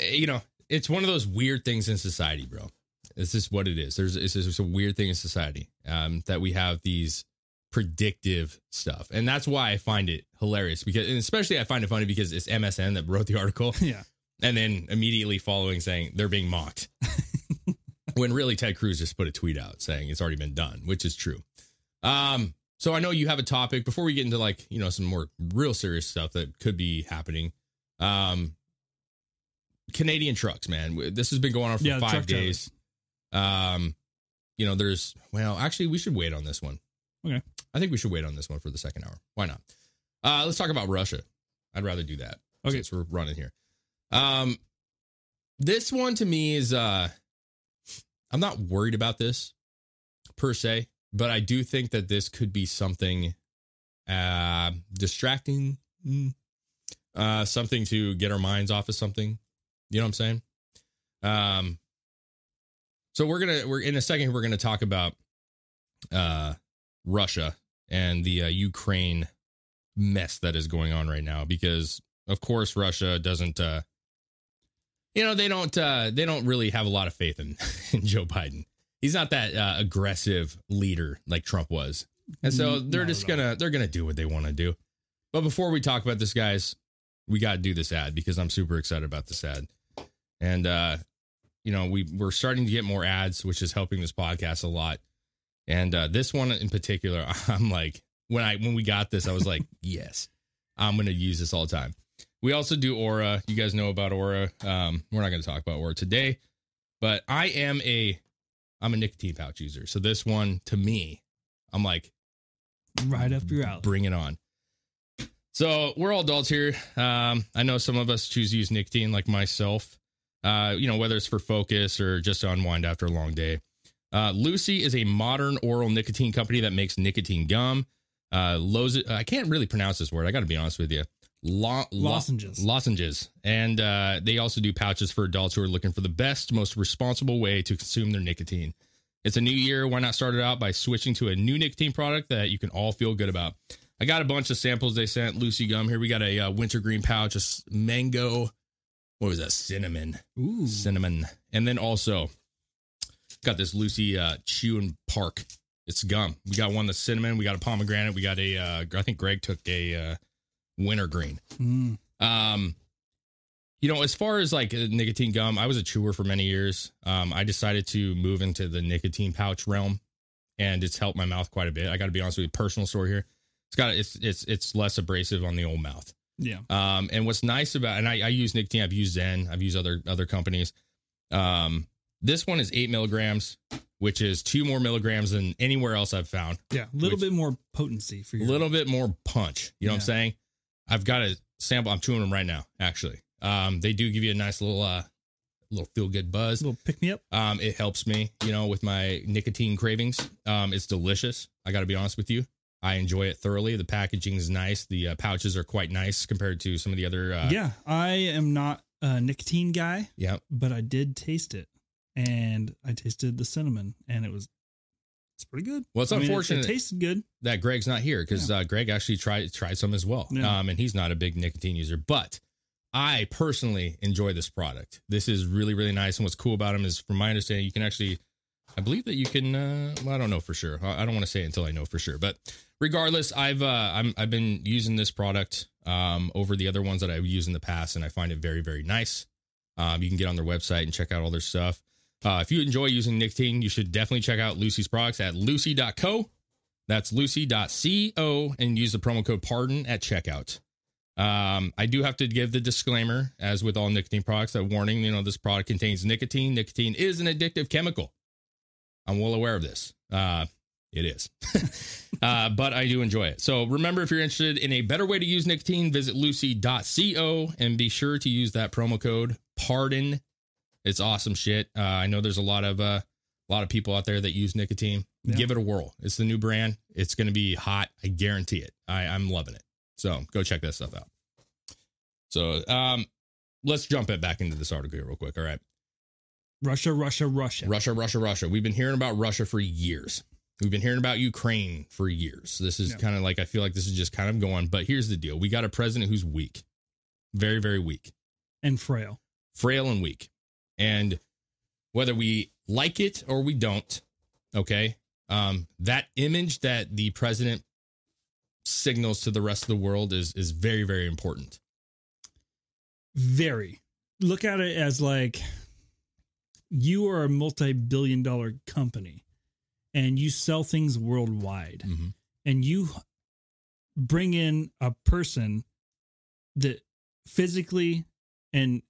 you know, it's one of those weird things in society, bro. It's just what it is. There's, it's just a weird thing in society um, that we have these predictive stuff, and that's why I find it hilarious. Because, and especially, I find it funny because it's MSN that wrote the article, Yeah. And then immediately following saying they're being mocked. when really Ted Cruz just put a tweet out saying it's already been done, which is true. Um, so I know you have a topic before we get into like, you know, some more real serious stuff that could be happening. Um, Canadian trucks, man. This has been going on for Yeah, five days. Um, you know, there's well, actually, we should wait on this one. Okay. I think we should wait on this one for the second hour. Why not? Uh, let's talk about Russia. I'd rather do that. Okay. Since we're running here. Um, this one to me is uh, I'm not worried about this per se, but I do think that this could be something uh distracting, mm, uh, something to get our minds off of something. You know what I'm saying? Um, so we're gonna we're in a second we're gonna talk about uh Russia and the uh, Ukraine mess that is going on right now because of course Russia doesn't uh you know they don't uh they don't really have a lot of faith in, in Joe Biden. He's not that uh, aggressive leader like Trump was. And so Mm, they're not just gonna they're gonna do what they want to do. But before we talk about this, guys, we got to do this ad because I'm super excited about this ad. And uh, you know, we we're starting to get more ads, which is helping this podcast a lot. And uh, this one in particular, I'm like, when I when we got this, I was like, yes, I'm gonna use this all the time. We also do Aura. You guys know about Aura. Um, we're not gonna talk about Aura today, but I am a I'm a nicotine pouch user. So this one to me, I'm like, Right up your alley. bring it on. So we're all adults here. Um, I know some of us choose to use nicotine, like myself. Uh, you know, whether it's for focus or just to unwind after a long day. Uh, Lucy is a modern oral nicotine company that makes nicotine gum. Uh, Loz- I can't really pronounce this word. I got to be honest with you. Lo- lo- Lozenges. Lozenges. And uh, they also do pouches for adults who are looking for the best, most responsible way to consume their nicotine. It's a new year. Why not start it out by switching to a new nicotine product that you can all feel good about? I got a bunch of samples they sent. Lucy gum here. We got a uh, wintergreen pouch, a mango. What was that? Cinnamon Ooh. cinnamon. And then also got this Lucy uh Chew and Park. It's gum. We got one that's cinnamon. We got a pomegranate. We got a uh I think Greg took a uh wintergreen. Mm. Um you know, as far as like uh, nicotine gum, I was a chewer for many years. Um, I decided to move into the nicotine pouch realm, and it's helped my mouth quite a bit. I got to be honest with you, personal story here. It's got it's it's it's less abrasive on the old mouth. Yeah. Um, and what's nice about and I, I use nicotine, I've used Zyn, I've used other other companies. Um, this one is eight milligrams, which is two more milligrams than anywhere else I've found. Yeah. A little bit more potency for you. A little bit more punch. You know what I'm saying? I've got a sample. I'm chewing them right now. Actually, um, they do give you a nice little uh, little feel good buzz. little pick me up. Um, it helps me, you know, with my nicotine cravings. Um, it's delicious. I got to be honest with you. I enjoy it thoroughly. The packaging is nice. The uh, pouches are quite nice compared to some of the other. Uh, yeah. I am not a nicotine guy, Yeah. but I did taste it. And I tasted the cinnamon and it was it's pretty good. Well, it's I mean, it- unfortunate- It, tasted good. that Greg's not here because uh, Greg actually tried tried some as well. Yeah. Um, and he's not a big nicotine user, but I personally enjoy this product. This is really really nice. And what's cool about them is, from my understanding, you can actually, I believe that you can. Uh, well, I don't know for sure. I I don't want to say it until I know for sure. But regardless, I've uh, I'm I've been using this product um, over the other ones that I've used in the past, and I find it very, very nice. Um, you can get on their website and check out all their stuff. Uh, if you enjoy using nicotine, you should definitely check out Lucy's products at lucy.co. That's lucy.co and use the promo code pardon at checkout. Um, I do have to give the disclaimer, as with all nicotine products, that warning, you know, this product contains nicotine. Nicotine is an addictive chemical. I'm well aware of this. Uh, it is. uh, but I do enjoy it. So remember, if you're interested in a better way to use nicotine, visit lucy.co and be sure to use that promo code pardon. It's awesome shit. Uh, I know there's a lot of uh, a lot of people out there that use nicotine. Yeah. Give it a whirl. It's the new brand. It's going to be hot. I guarantee it. I, I'm loving it. So go check that stuff out. So um, let's jump it back into this article here real quick. All right. Russia, Russia, Russia. Russia, Russia, Russia. We've been hearing about Russia for years. We've been hearing about Ukraine for years. This is Yeah. kind of like I feel like this is just kind of going. But here's the deal: we got a president who's weak, very, very weak, and frail. frail, and weak. And whether we like it or we don't, okay, um, that image that the president signals to the rest of the world is is very, very important. Very. Look at it as like you are a multi billion dollar company and you sell things worldwide Mhm. and you bring in a person that physically and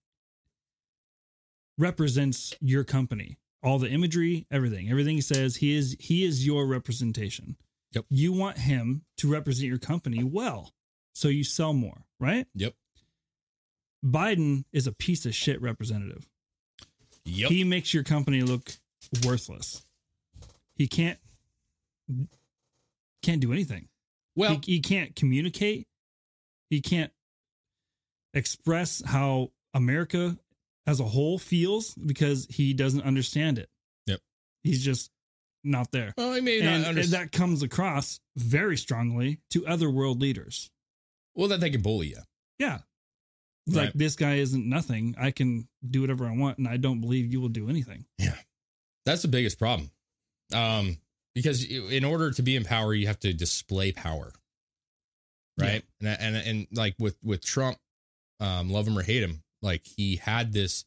represents your company all the imagery everything everything he says he is he is your representation Yep. you want him to represent your company well so you sell more right Yep. biden is a piece of shit representative Yep. he makes your company look worthless he can't can't do anything well, he, he can't communicate. He can't express how America as a whole feels because he doesn't understand it. Yep. He's just not there. well, I may And, not and understand. that comes across very strongly to other world leaders. well, that they can bully you. Yeah. Like this guy isn't nothing. I can do whatever I want and I don't believe you will do anything. Yeah, that's the biggest problem. Um, because in order to be in power, you have to display power, right? And and and like with with Trump, um, love him or hate him, like he had this,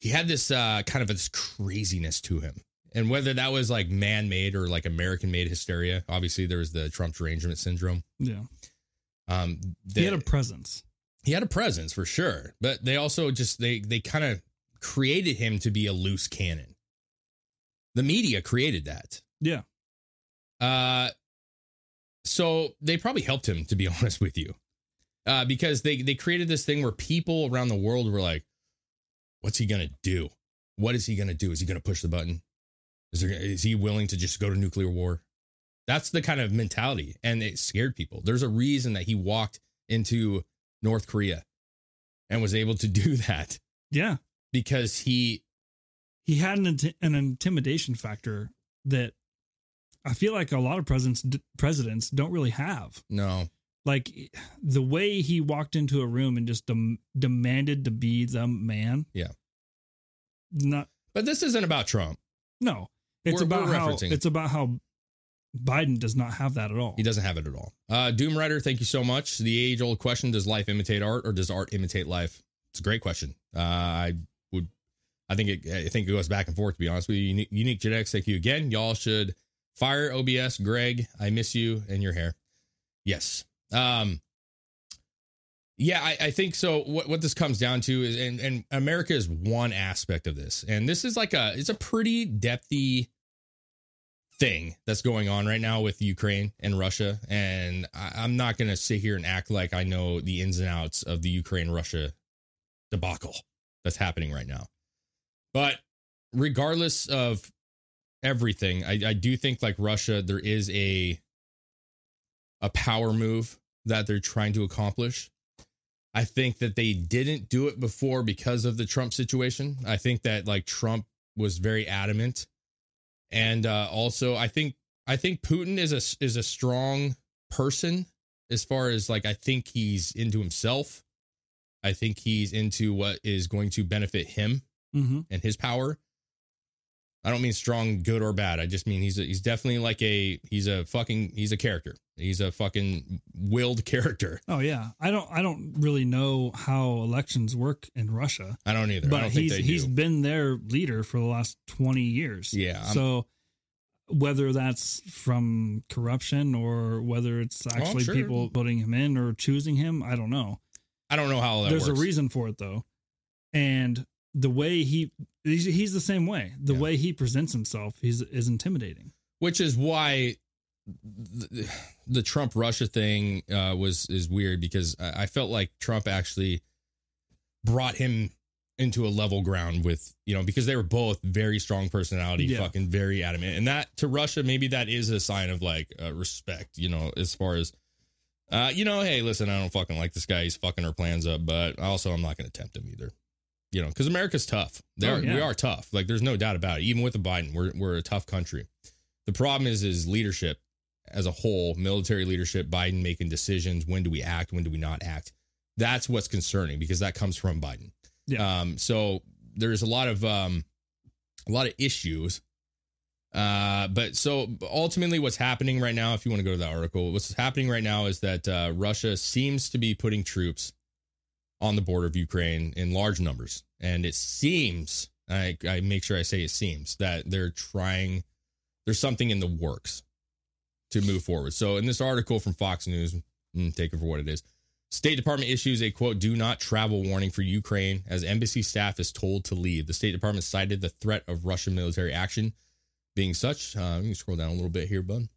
he had this uh kind of this craziness to him, and whether that was like man made or like American made hysteria. Obviously, there was the Trump derangement syndrome. Yeah. Um, he had a presence. he had a presence for sure but they also just they they kind of created him to be a loose cannon the media created that Yeah. uh so they probably helped him to be honest with you uh because they they created this thing where people around the world were like what's he gonna do? What is he gonna do? Is he gonna push the button? Is there is he willing to just go to nuclear war? That's the kind of mentality and it scared people. There's a reason that he walked into north korea and was able to do that. Yeah. because he he had an, an intimidation factor that I feel like a lot of presidents presidents don't really have. no Like the way he walked into a room and just dem- demanded to be the man. Yeah. Not but this isn't about trump no. It's We're- about we're how referencing- it's about how Biden does not have that at all. He doesn't have it at all. Uh, Doom Rider, thank you so much. The age old question: Does life imitate art, or does art imitate life? It's a great question. Uh, I would, I think it, I think it goes back and forth. To be honest with you, unique, unique genetics. Thank you again. Y'all should fire OBS. Greg, I miss you and your hair. Yes. Um. Yeah, I, I think so. What what this comes down to is, and and America is one aspect of this, and this is like a it's a pretty depthy thing that's going on right now with Ukraine and Russia. And I, I'm not to sit here and act like I know the ins and outs of the Ukraine Russia debacle that's happening right now. But regardless of everything, I, I do think like Russia, there is a a power move that they're trying to accomplish. I think that they didn't do it before because of the Trump situation. I think that like Trump was very adamant and uh, also I think I think Putin is a is a strong person as far as like I think he's into himself. I think he's into what is going to benefit him Mm-hmm. and his power. I don't mean strong, good or bad. I just mean he's a, he's definitely like a he's a fucking he's a character. He's a fucking willed character. Oh yeah, I don't I don't really know how elections work in Russia, I don't either. I but don't think he's he's been their leader for the last twenty years. Yeah, I'm- So whether that's from corruption or whether it's oh, actually Oh, sure. people voting him in or choosing him, I don't know. I don't know how that There's works. a reason for it though, and the way he he's, he's the same way. The Yeah. way he presents himself, he's is intimidating. which is why the, the Trump Russia thing uh, was is weird because I felt like Trump actually brought him into a level ground with you know because they were both very strong personality, Yeah. fucking very adamant, and that to Russia maybe that is a sign of like uh, respect, you know, as far as. Uh, you know, hey, listen, I don't fucking like this guy. He's fucking our plans up, but also I'm not going to tempt him either. You know, because America's tough. They Oh, yeah. We are tough. Like, there's no doubt about it. Even with the Biden, we're we're a tough country. The problem is is leadership as a whole, military leadership, Biden making decisions, when do we act, when do we not act? That's what's concerning because that comes from Biden. Yeah. Um so there's a lot of um a lot of issues. Uh but so ultimately what's happening right now if you want to go to the article, what's happening right now is that uh Russia seems to be putting troops on the border of Ukraine in large numbers. And it seems, I, I make sure I say it seems, that they're trying, there's something in the works to move forward. So in this article from Fox News, mm, take it for what it is. State Department issues a quote, do not travel warning for Ukraine as embassy staff is told to leave. The State Department cited the threat of Russian military action being such. Uh, you scroll down a little bit here, bud.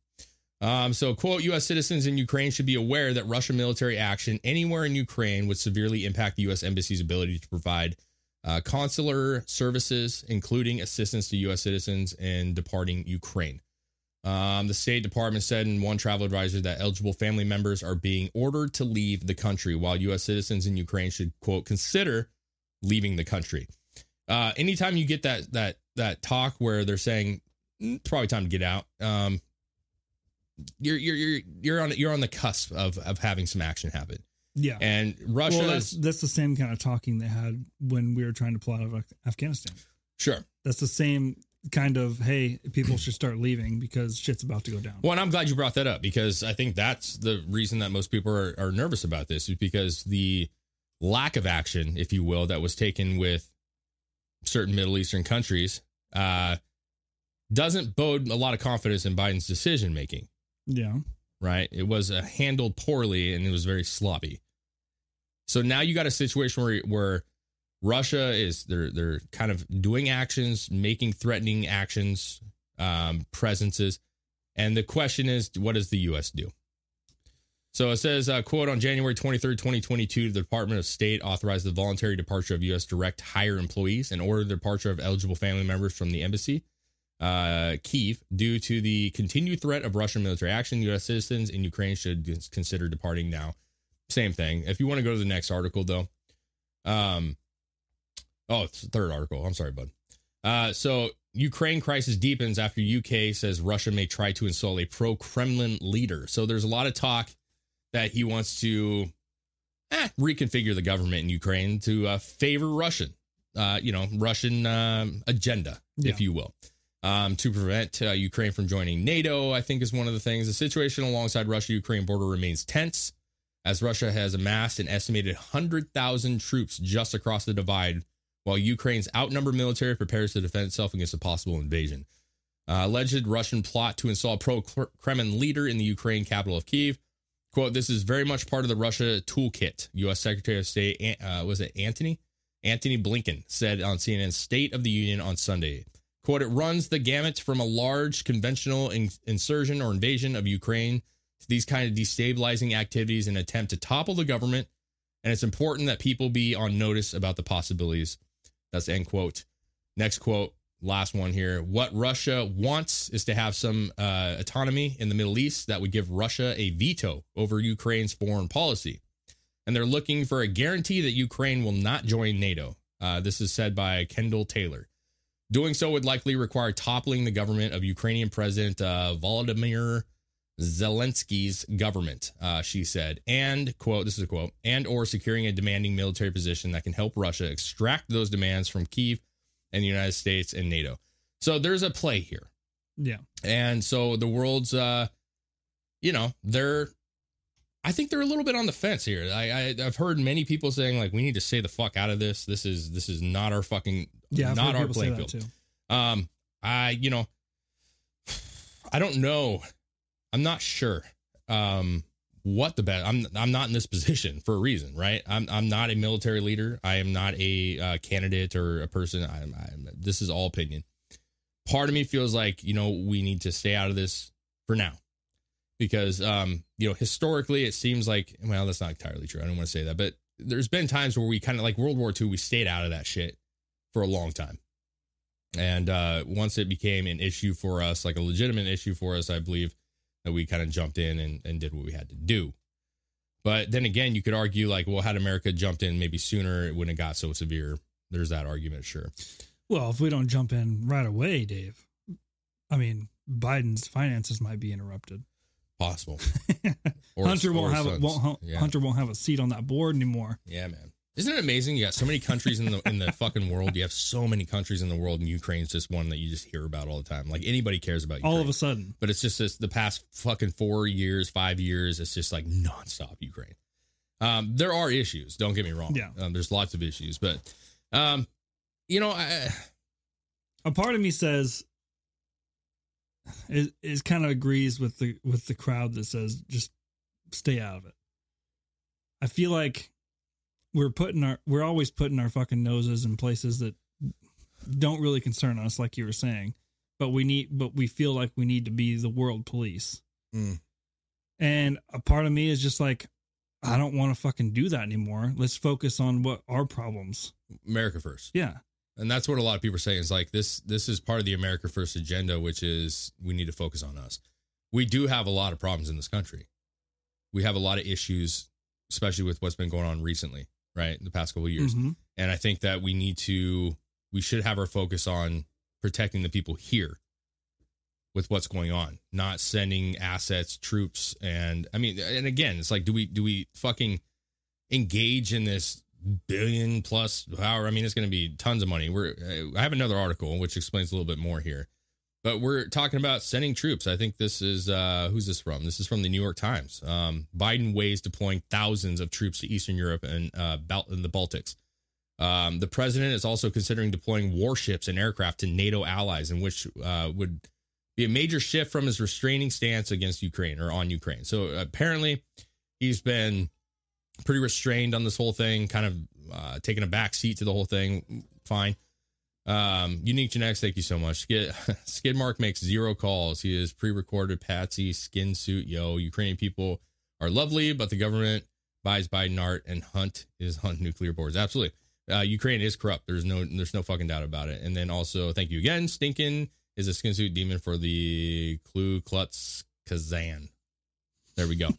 Um, so, quote, U.S. citizens in Ukraine should be aware that Russian military action anywhere in Ukraine would severely impact the U.S. Embassy's ability to provide uh, consular services, including assistance to U.S. citizens in departing Ukraine. Um, the State Department said in one travel advisor that eligible family members are being ordered to leave the country, while U.S. citizens in Ukraine should, quote, consider leaving the country. Uh, anytime you get that that that talk where they're saying "Mm, it's probably time to get out, um, you're you're you're you're on you're on the cusp of of having some action happen. Yeah. And Russia well, that's is that's the same kind of talking they had when we were trying to pull out of Afghanistan. sure. That's the same kind of hey, people should start leaving because shit's about to go down. Well, and I'm glad you brought that up because I think that's the reason that most people are, are nervous about this is because the lack of action, if you will, that was taken with certain Middle Eastern countries uh, doesn't bode a lot of confidence in Biden's decision making. Yeah. right? It was uh, handled poorly and it was very sloppy. So now you got a situation where where Russia is they're they're kind of doing actions, making threatening actions, um, presences, and the question is, what does the U.S. do? So it says, uh, quote, on January 23rd, 2022, the Department of State authorized the voluntary departure of U.S. direct hire employees and ordered the departure of eligible family members from the embassy uh, Kiev due to the continued threat of Russian military action. U.S. citizens in Ukraine should consider departing now. Same thing. If you want to go to the next article, though, um, oh, it's the third article. I'm sorry, bud. Uh, so Ukraine crisis deepens after UK says Russia may try to install a pro-Kremlin leader. So there's a lot of talk that he wants to eh, reconfigure the government in Ukraine to uh, favor Russian, uh, you know, Russian um, agenda, if you will um, to prevent uh, Ukraine from joining NATO, I think is one of the things. The situation alongside Russia Ukraine border remains tense as Russia has amassed an estimated 100,000 troops just across the divide, while Ukraine's outnumbered military prepares to defend itself against a possible invasion. Uh, alleged Russian plot to install pro Kremlin leader in the Ukraine capital of Kiev. Quote, this is very much part of the Russia toolkit. U.S. Secretary of State, uh, was it Antony? Antony Blinken said on CNN's State of the Union on Sunday. Quote, it runs the gamut from a large conventional in- insurgent or invasion of Ukraine to these kind of destabilizing activities in attempt to topple the government. And it's important that people be on notice about the possibilities. That's end quote. Next quote, last one here. What Russia wants is to have some uh, autonomy in the Middle East that would give Russia a veto over Ukraine's foreign policy. And they're looking for a guarantee that Ukraine will not join NATO. Uh, this is said by Kendall Taylor. Doing so would likely require toppling the government of Ukrainian President uh, Volodymyr Zelensky's government, uh, she said, and quote, this is a quote, and or securing a demanding military position that can help Russia extract those demands from Kiev and the United States and NATO. So there's a play here. Yeah. And so the world's, uh, you know, they're, I think they're a little bit on the fence here. I, I I've heard many people saying like we need to stay the fuck out of this. This is this is not our fucking Yeah. I've not our playing field. too. Um, I you know, I don't know. I'm not sure. Um, what the best? I'm I'm not in this position for a reason, right? I'm I'm not a military leader. I am not a uh, candidate or a person. I'm, I'm this is all opinion. Part of me feels like you know we need to stay out of this for now because um you know historically it seems like well that's not entirely true. I don't want to say that, but there's been times where we kind of like World War II. We stayed out of that shit for a long time. And uh, once it became an issue for us, like a legitimate issue for us, I believe that we kind of jumped in and, and did what we had to do. But then again, you could argue like, well, had America jumped in maybe sooner, it wouldn't have got so severe. There's that argument, sure. Well, if we don't jump in right away, Dave, I mean, Biden's finances might be interrupted. Possible. Or- Hunter won't have a, won't, Yeah. Hunter won't have a seat on that board anymore. Yeah, man. Isn't it amazing? You got so many countries in the in the fucking world. You have so many countries in the world, and Ukraine's just one that you just hear about all the time. Like anybody cares about Ukraine. All of a sudden, but it's just this the past fucking four years, five years. It's just like nonstop Ukraine. Um, there are issues. Don't get me wrong. Yeah. um, there's lots of issues, but um, you know, I, a part of me says it, it kind of agrees with the with the crowd that says just stay out of it. I feel like we're putting our we're always putting our fucking noses in places that don't really concern us, like you were saying. But we need, but we feel like we need to be the world police. Mm. And a part of me is just like, I don't want to fucking do that anymore. Let's focus on what our problems. America first. Yeah. And that's what a lot of people are saying is like this this is part of the America First agenda, which is we need to focus on us. We do have a lot of problems in this country. We have a lot of issues, especially with what's been going on recently, right? In the past couple of years. Mhm. And I think that we need to we should have our focus on protecting the people here with what's going on, not sending assets, troops, and I mean, and again, it's like, do we do we fucking engage in this billion plus however? I mean, it's going to be tons of money. We're I have another article which explains a little bit more here, but we're talking about sending troops. I think this is uh who's this from? This is from the New York Times. Um, Biden weighs deploying thousands of troops to Eastern Europe and uh and the Baltics. Um, the president is also considering deploying warships and aircraft to NATO allies, in which uh, would be a major shift from his restraining stance against Ukraine or on Ukraine. So apparently, he's been pretty restrained on this whole thing, kind of uh, taking a back seat to the whole thing. Fine. Um, Unique Genetics, thank you so much. Skid, Skidmark makes zero calls. He is pre-recorded Patsy skin suit. Yo, Ukrainian people are lovely, but the government buys Biden art and Hunt is on nuclear boards. Absolutely. Uh, Ukraine is corrupt. There's no there's no fucking doubt about it. And then also, thank you again. Stinkin is a skin suit demon for the Ku Klux Kazan. There we go.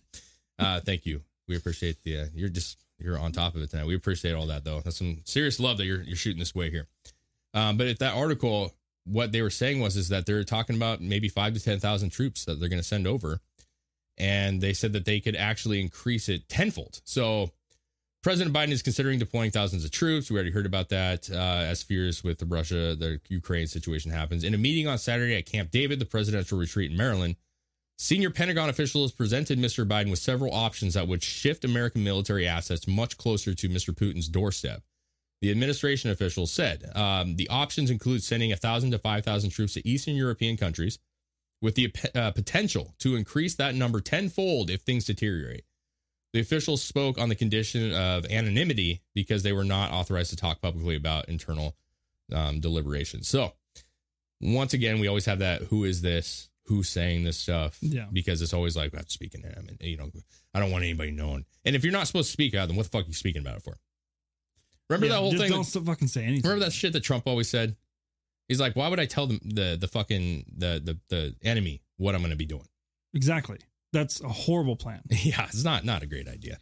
uh, thank you. We appreciate the. Uh, you're just you're on top of it tonight. We appreciate all that though. That's some serious love that you're you're shooting this way here. Um, but if that article, what they were saying was is that they're talking about maybe five to ten thousand troops that they're going to send over, and they said that they could actually increase it tenfold. So President Biden is considering deploying thousands of troops. We already heard about that uh, as fears with the Russia, the Ukraine situation happens. In a meeting on Saturday at Camp David, the presidential retreat in Maryland, senior Pentagon officials presented Mr. Biden with several options that would shift American military assets much closer to Mr. Putin's doorstep. The administration officials said um, the options include sending 1,000 to 5,000 troops to Eastern European countries with the uh, potential to increase that number tenfold if things deteriorate. The officials spoke on the condition of anonymity because they were not authorized to talk publicly about internal um, deliberations. So, once again, we always have that who is this? Who's saying this stuff? Yeah. Because it's always like, I have to him. And, you know, I don't want anybody knowing. And if you're not supposed to speak out, then what the fuck are you speaking about it for? Remember Yeah, that whole just thing? Don't that- fucking say anything. remember that shit that Trump always said? He's like, why would I tell them the, the fucking, the, the, the enemy what I'm going to be doing? Exactly. That's a horrible plan. yeah, it's not not a great idea.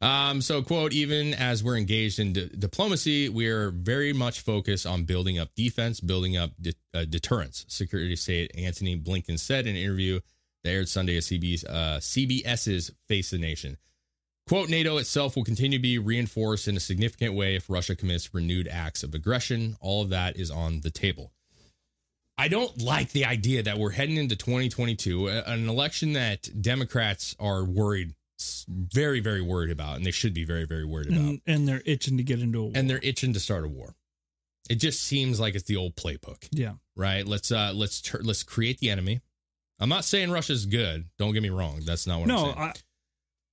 Um, so, quote, even as we're engaged in di- diplomacy, we are very much focused on building up defense, building up de- uh, deterrence. Security State Antony Blinken said in an interview that aired Sunday at CBS, uh, CBS's Face the Nation. Quote, NATO itself will continue to be reinforced in a significant way if Russia commits renewed acts of aggression. All of that is on the table. I don't like the idea that we're heading into 2022, an election that Democrats are worried, very, very worried about, and they should be very, very worried about. and, and they're itching to get into a war. And they're itching to start a war. It just seems like it's the old playbook, yeah. right? Let's uh let's tur- let's create the enemy. I'm not saying Russia's good. Don't get me wrong. That's not what I'm saying. I,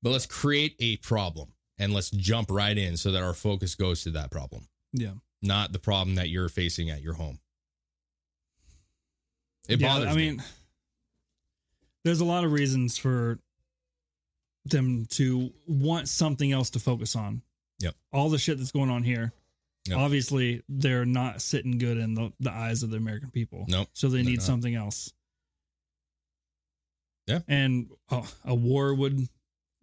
but let's create a problem and let's jump right in so that our focus goes to that problem, yeah. not the problem that you're facing at your home. It Yeah, bothers I me. mean, there's a lot of reasons for them to want something else to focus on. Yep. All the shit that's going on here. Yep. Obviously, they're not sitting good in the, the eyes of the American people. Nope, So they need not. something else. Yeah. And oh, a war would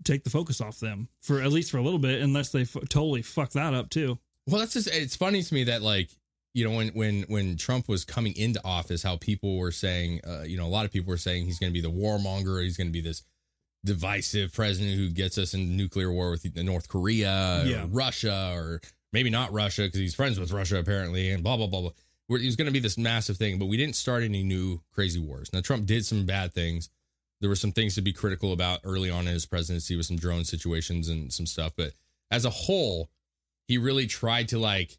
take the focus off them for at least for a little bit, unless they f- totally fuck that up too. Well, that's just it's funny to me that like you know when when when Trump was coming into office, how people were saying, uh, you know, a lot of people were saying he's going to be the warmonger, he's going to be this divisive president who gets us in nuclear war with North Korea or Yeah. Russia or maybe not Russia because he's friends with Russia apparently, and blah blah blah blah. He was going to be this massive thing, but we didn't start any new crazy wars. Now Trump did some bad things. There were some things to be critical about early on in his presidency with some drone situations and some stuff, but as a whole, he really tried to like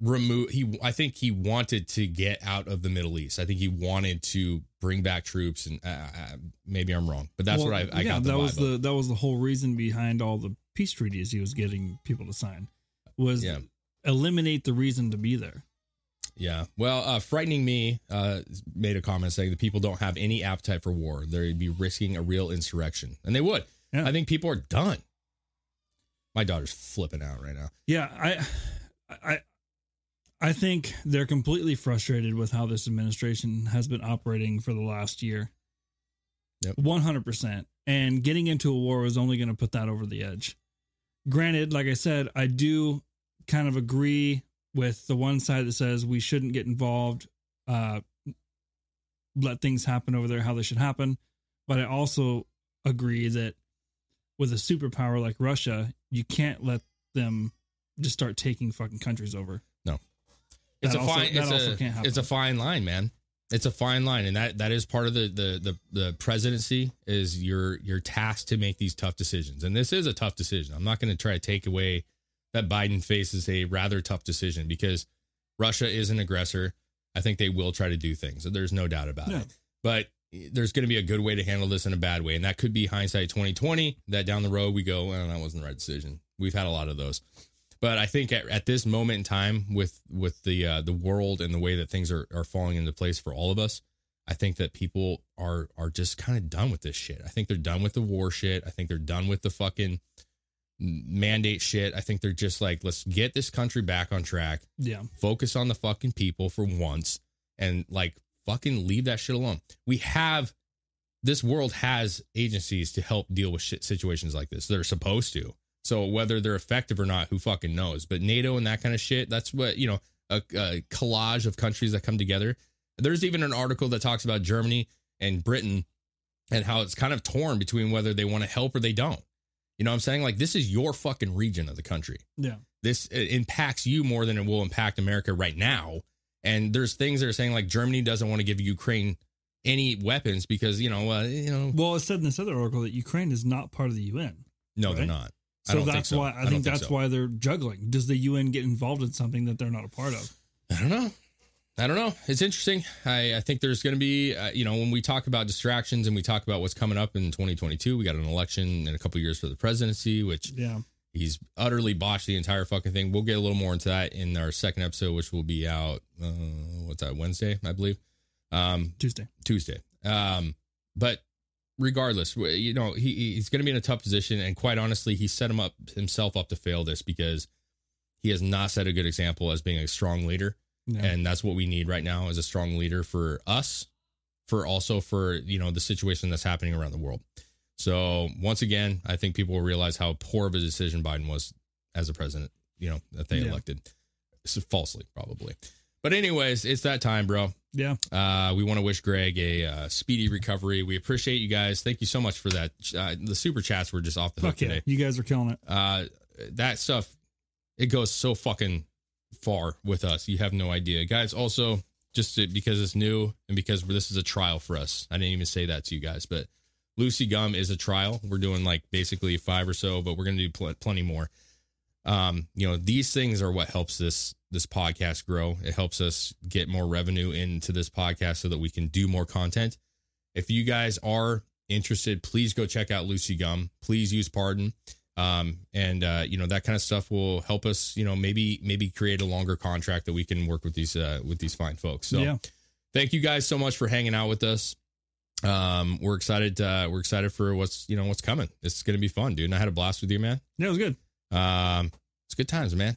remove he i think he wanted to get out of the middle east i think he wanted to bring back troops and uh, uh, maybe i'm wrong but that's Well, what i, I yeah, got the that was vibe of. the that was the whole reason behind all the peace treaties he was getting people to sign was Yeah. eliminate the reason to be there. yeah well uh frightening me uh made a comment saying the people don't have any appetite for war they'd be risking a real insurrection and they would Yeah. i think people are done my daughter's flipping out right now Yeah, I I I think they're completely frustrated with how this administration has been operating for the last year. Yep. 100%. And getting into a war was only going to put that over the edge. Granted, like I said, I do kind of agree with the one side that says we shouldn't get involved, uh, let things happen over there how they should happen. But I also agree that with a superpower like Russia, you can't let them just start taking fucking countries over. It's That a also- fine it's a, it's a fine line, man. It's a fine line and that that is part of the the the the presidency is you're you're to make these tough decisions. And this is a tough decision. I'm not going to try to take away that Biden faces a rather tough decision because Russia is an aggressor. I think they will try to do things. There's no doubt about it. But there's going to be a good way to handle this and a bad way, and that could be hindsight 2020. That down the road we go, well, that wasn't the right decision. We've had a lot of those, but I think at, at this moment in time, with with the uh, the world and the way that things are are falling into place for all of us, I think that people are are just kind of done with this shit. I think they're done with the war shit. I think they're done with the fucking mandate shit. I think they're just like, let's get this country back on track Yeah. focus on the fucking people for once and like fucking leave that shit alone. We have this world has agencies to help deal with shit situations like this. They're supposed to. So whether they're effective or not, who fucking knows? But NATO and that kind of shit, that's what, you know, a, a collage of countries that come together. There's even an article that talks about Germany and Britain and how it's kind of torn between whether they want to help or they don't. You know what I'm saying? Like this is your fucking region of the country Yeah. this impacts you more than it will impact America right now. And there's things that are saying like Germany doesn't want to give Ukraine any weapons because you know, uh, you know, Well, it said in this other article that Ukraine is not part of the UN. no, they're not. So that's so. why I I, think that's so. why they're juggling. Does the UN get involved in something that they're not a part of? I don't know. I don't know. It's interesting. I, I think there's going to be, uh, you know, when we talk about distractions and we talk about what's coming up in 2022, we got an election in a couple years for the presidency, which Yeah. he's utterly botched the entire fucking thing. We'll get a little more into that in our second episode, which will be out, uh, what's that, Wednesday, I believe. Um, Tuesday. Tuesday. Um, but regardless, you know, he he's going to be in a tough position, and quite honestly, he set him up himself up to fail this because he has not set a good example as being a strong leader, Yeah. and that's what we need right now as a strong leader for us, for also for you know the situation that's happening around the world. So once again, I think people will realize how poor of a decision Biden was as a president. You know that they Yeah. elected so falsely, probably. But anyways, it's that time, bro. Yeah. Uh, we want to wish Greg a uh, speedy recovery. We appreciate you guys. Thank you so much for that. Uh, the super chats were just off the hook Fuck yeah. today. You guys are killing it. Uh, that stuff, it goes so fucking far with us. You have no idea, guys. Also, just to, because it's new and because this is a trial for us. I didn't even say that to you guys, but Lucy Gum is a trial. We're doing like basically five or so, but we're going to do pl- plenty more. Um, you know, these things are what helps this this podcast grow. It helps us get more revenue into this podcast so that we can do more content. If you guys are interested, please go check out Lucy Gum. Please use Pardon. Um, and uh, you know that kind of stuff will help us. You know, maybe maybe create a longer contract that we can work with these uh, with these fine folks. So, Yeah. thank you guys so much for hanging out with us. Um, we're excited. Uh, we're excited for what's you know what's coming. It's gonna be fun, dude. And I had a blast with you, man. Yeah, it was good. Um, it's good times, man.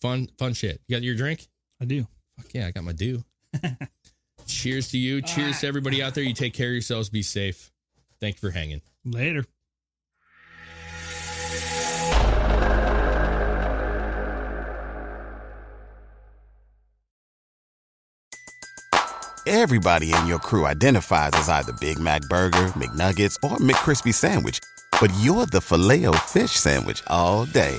Fun, fun shit. You got your drink? I do. Fuck yeah, I got my due. Cheers to you. Cheers to everybody out there. You take care of yourselves. Be safe. Thank you for hanging. Later. Everybody in your crew identifies as either Big Mac Burger, McNuggets, or McCrispy Sandwich. But you're the Filet O Fish Sandwich all day.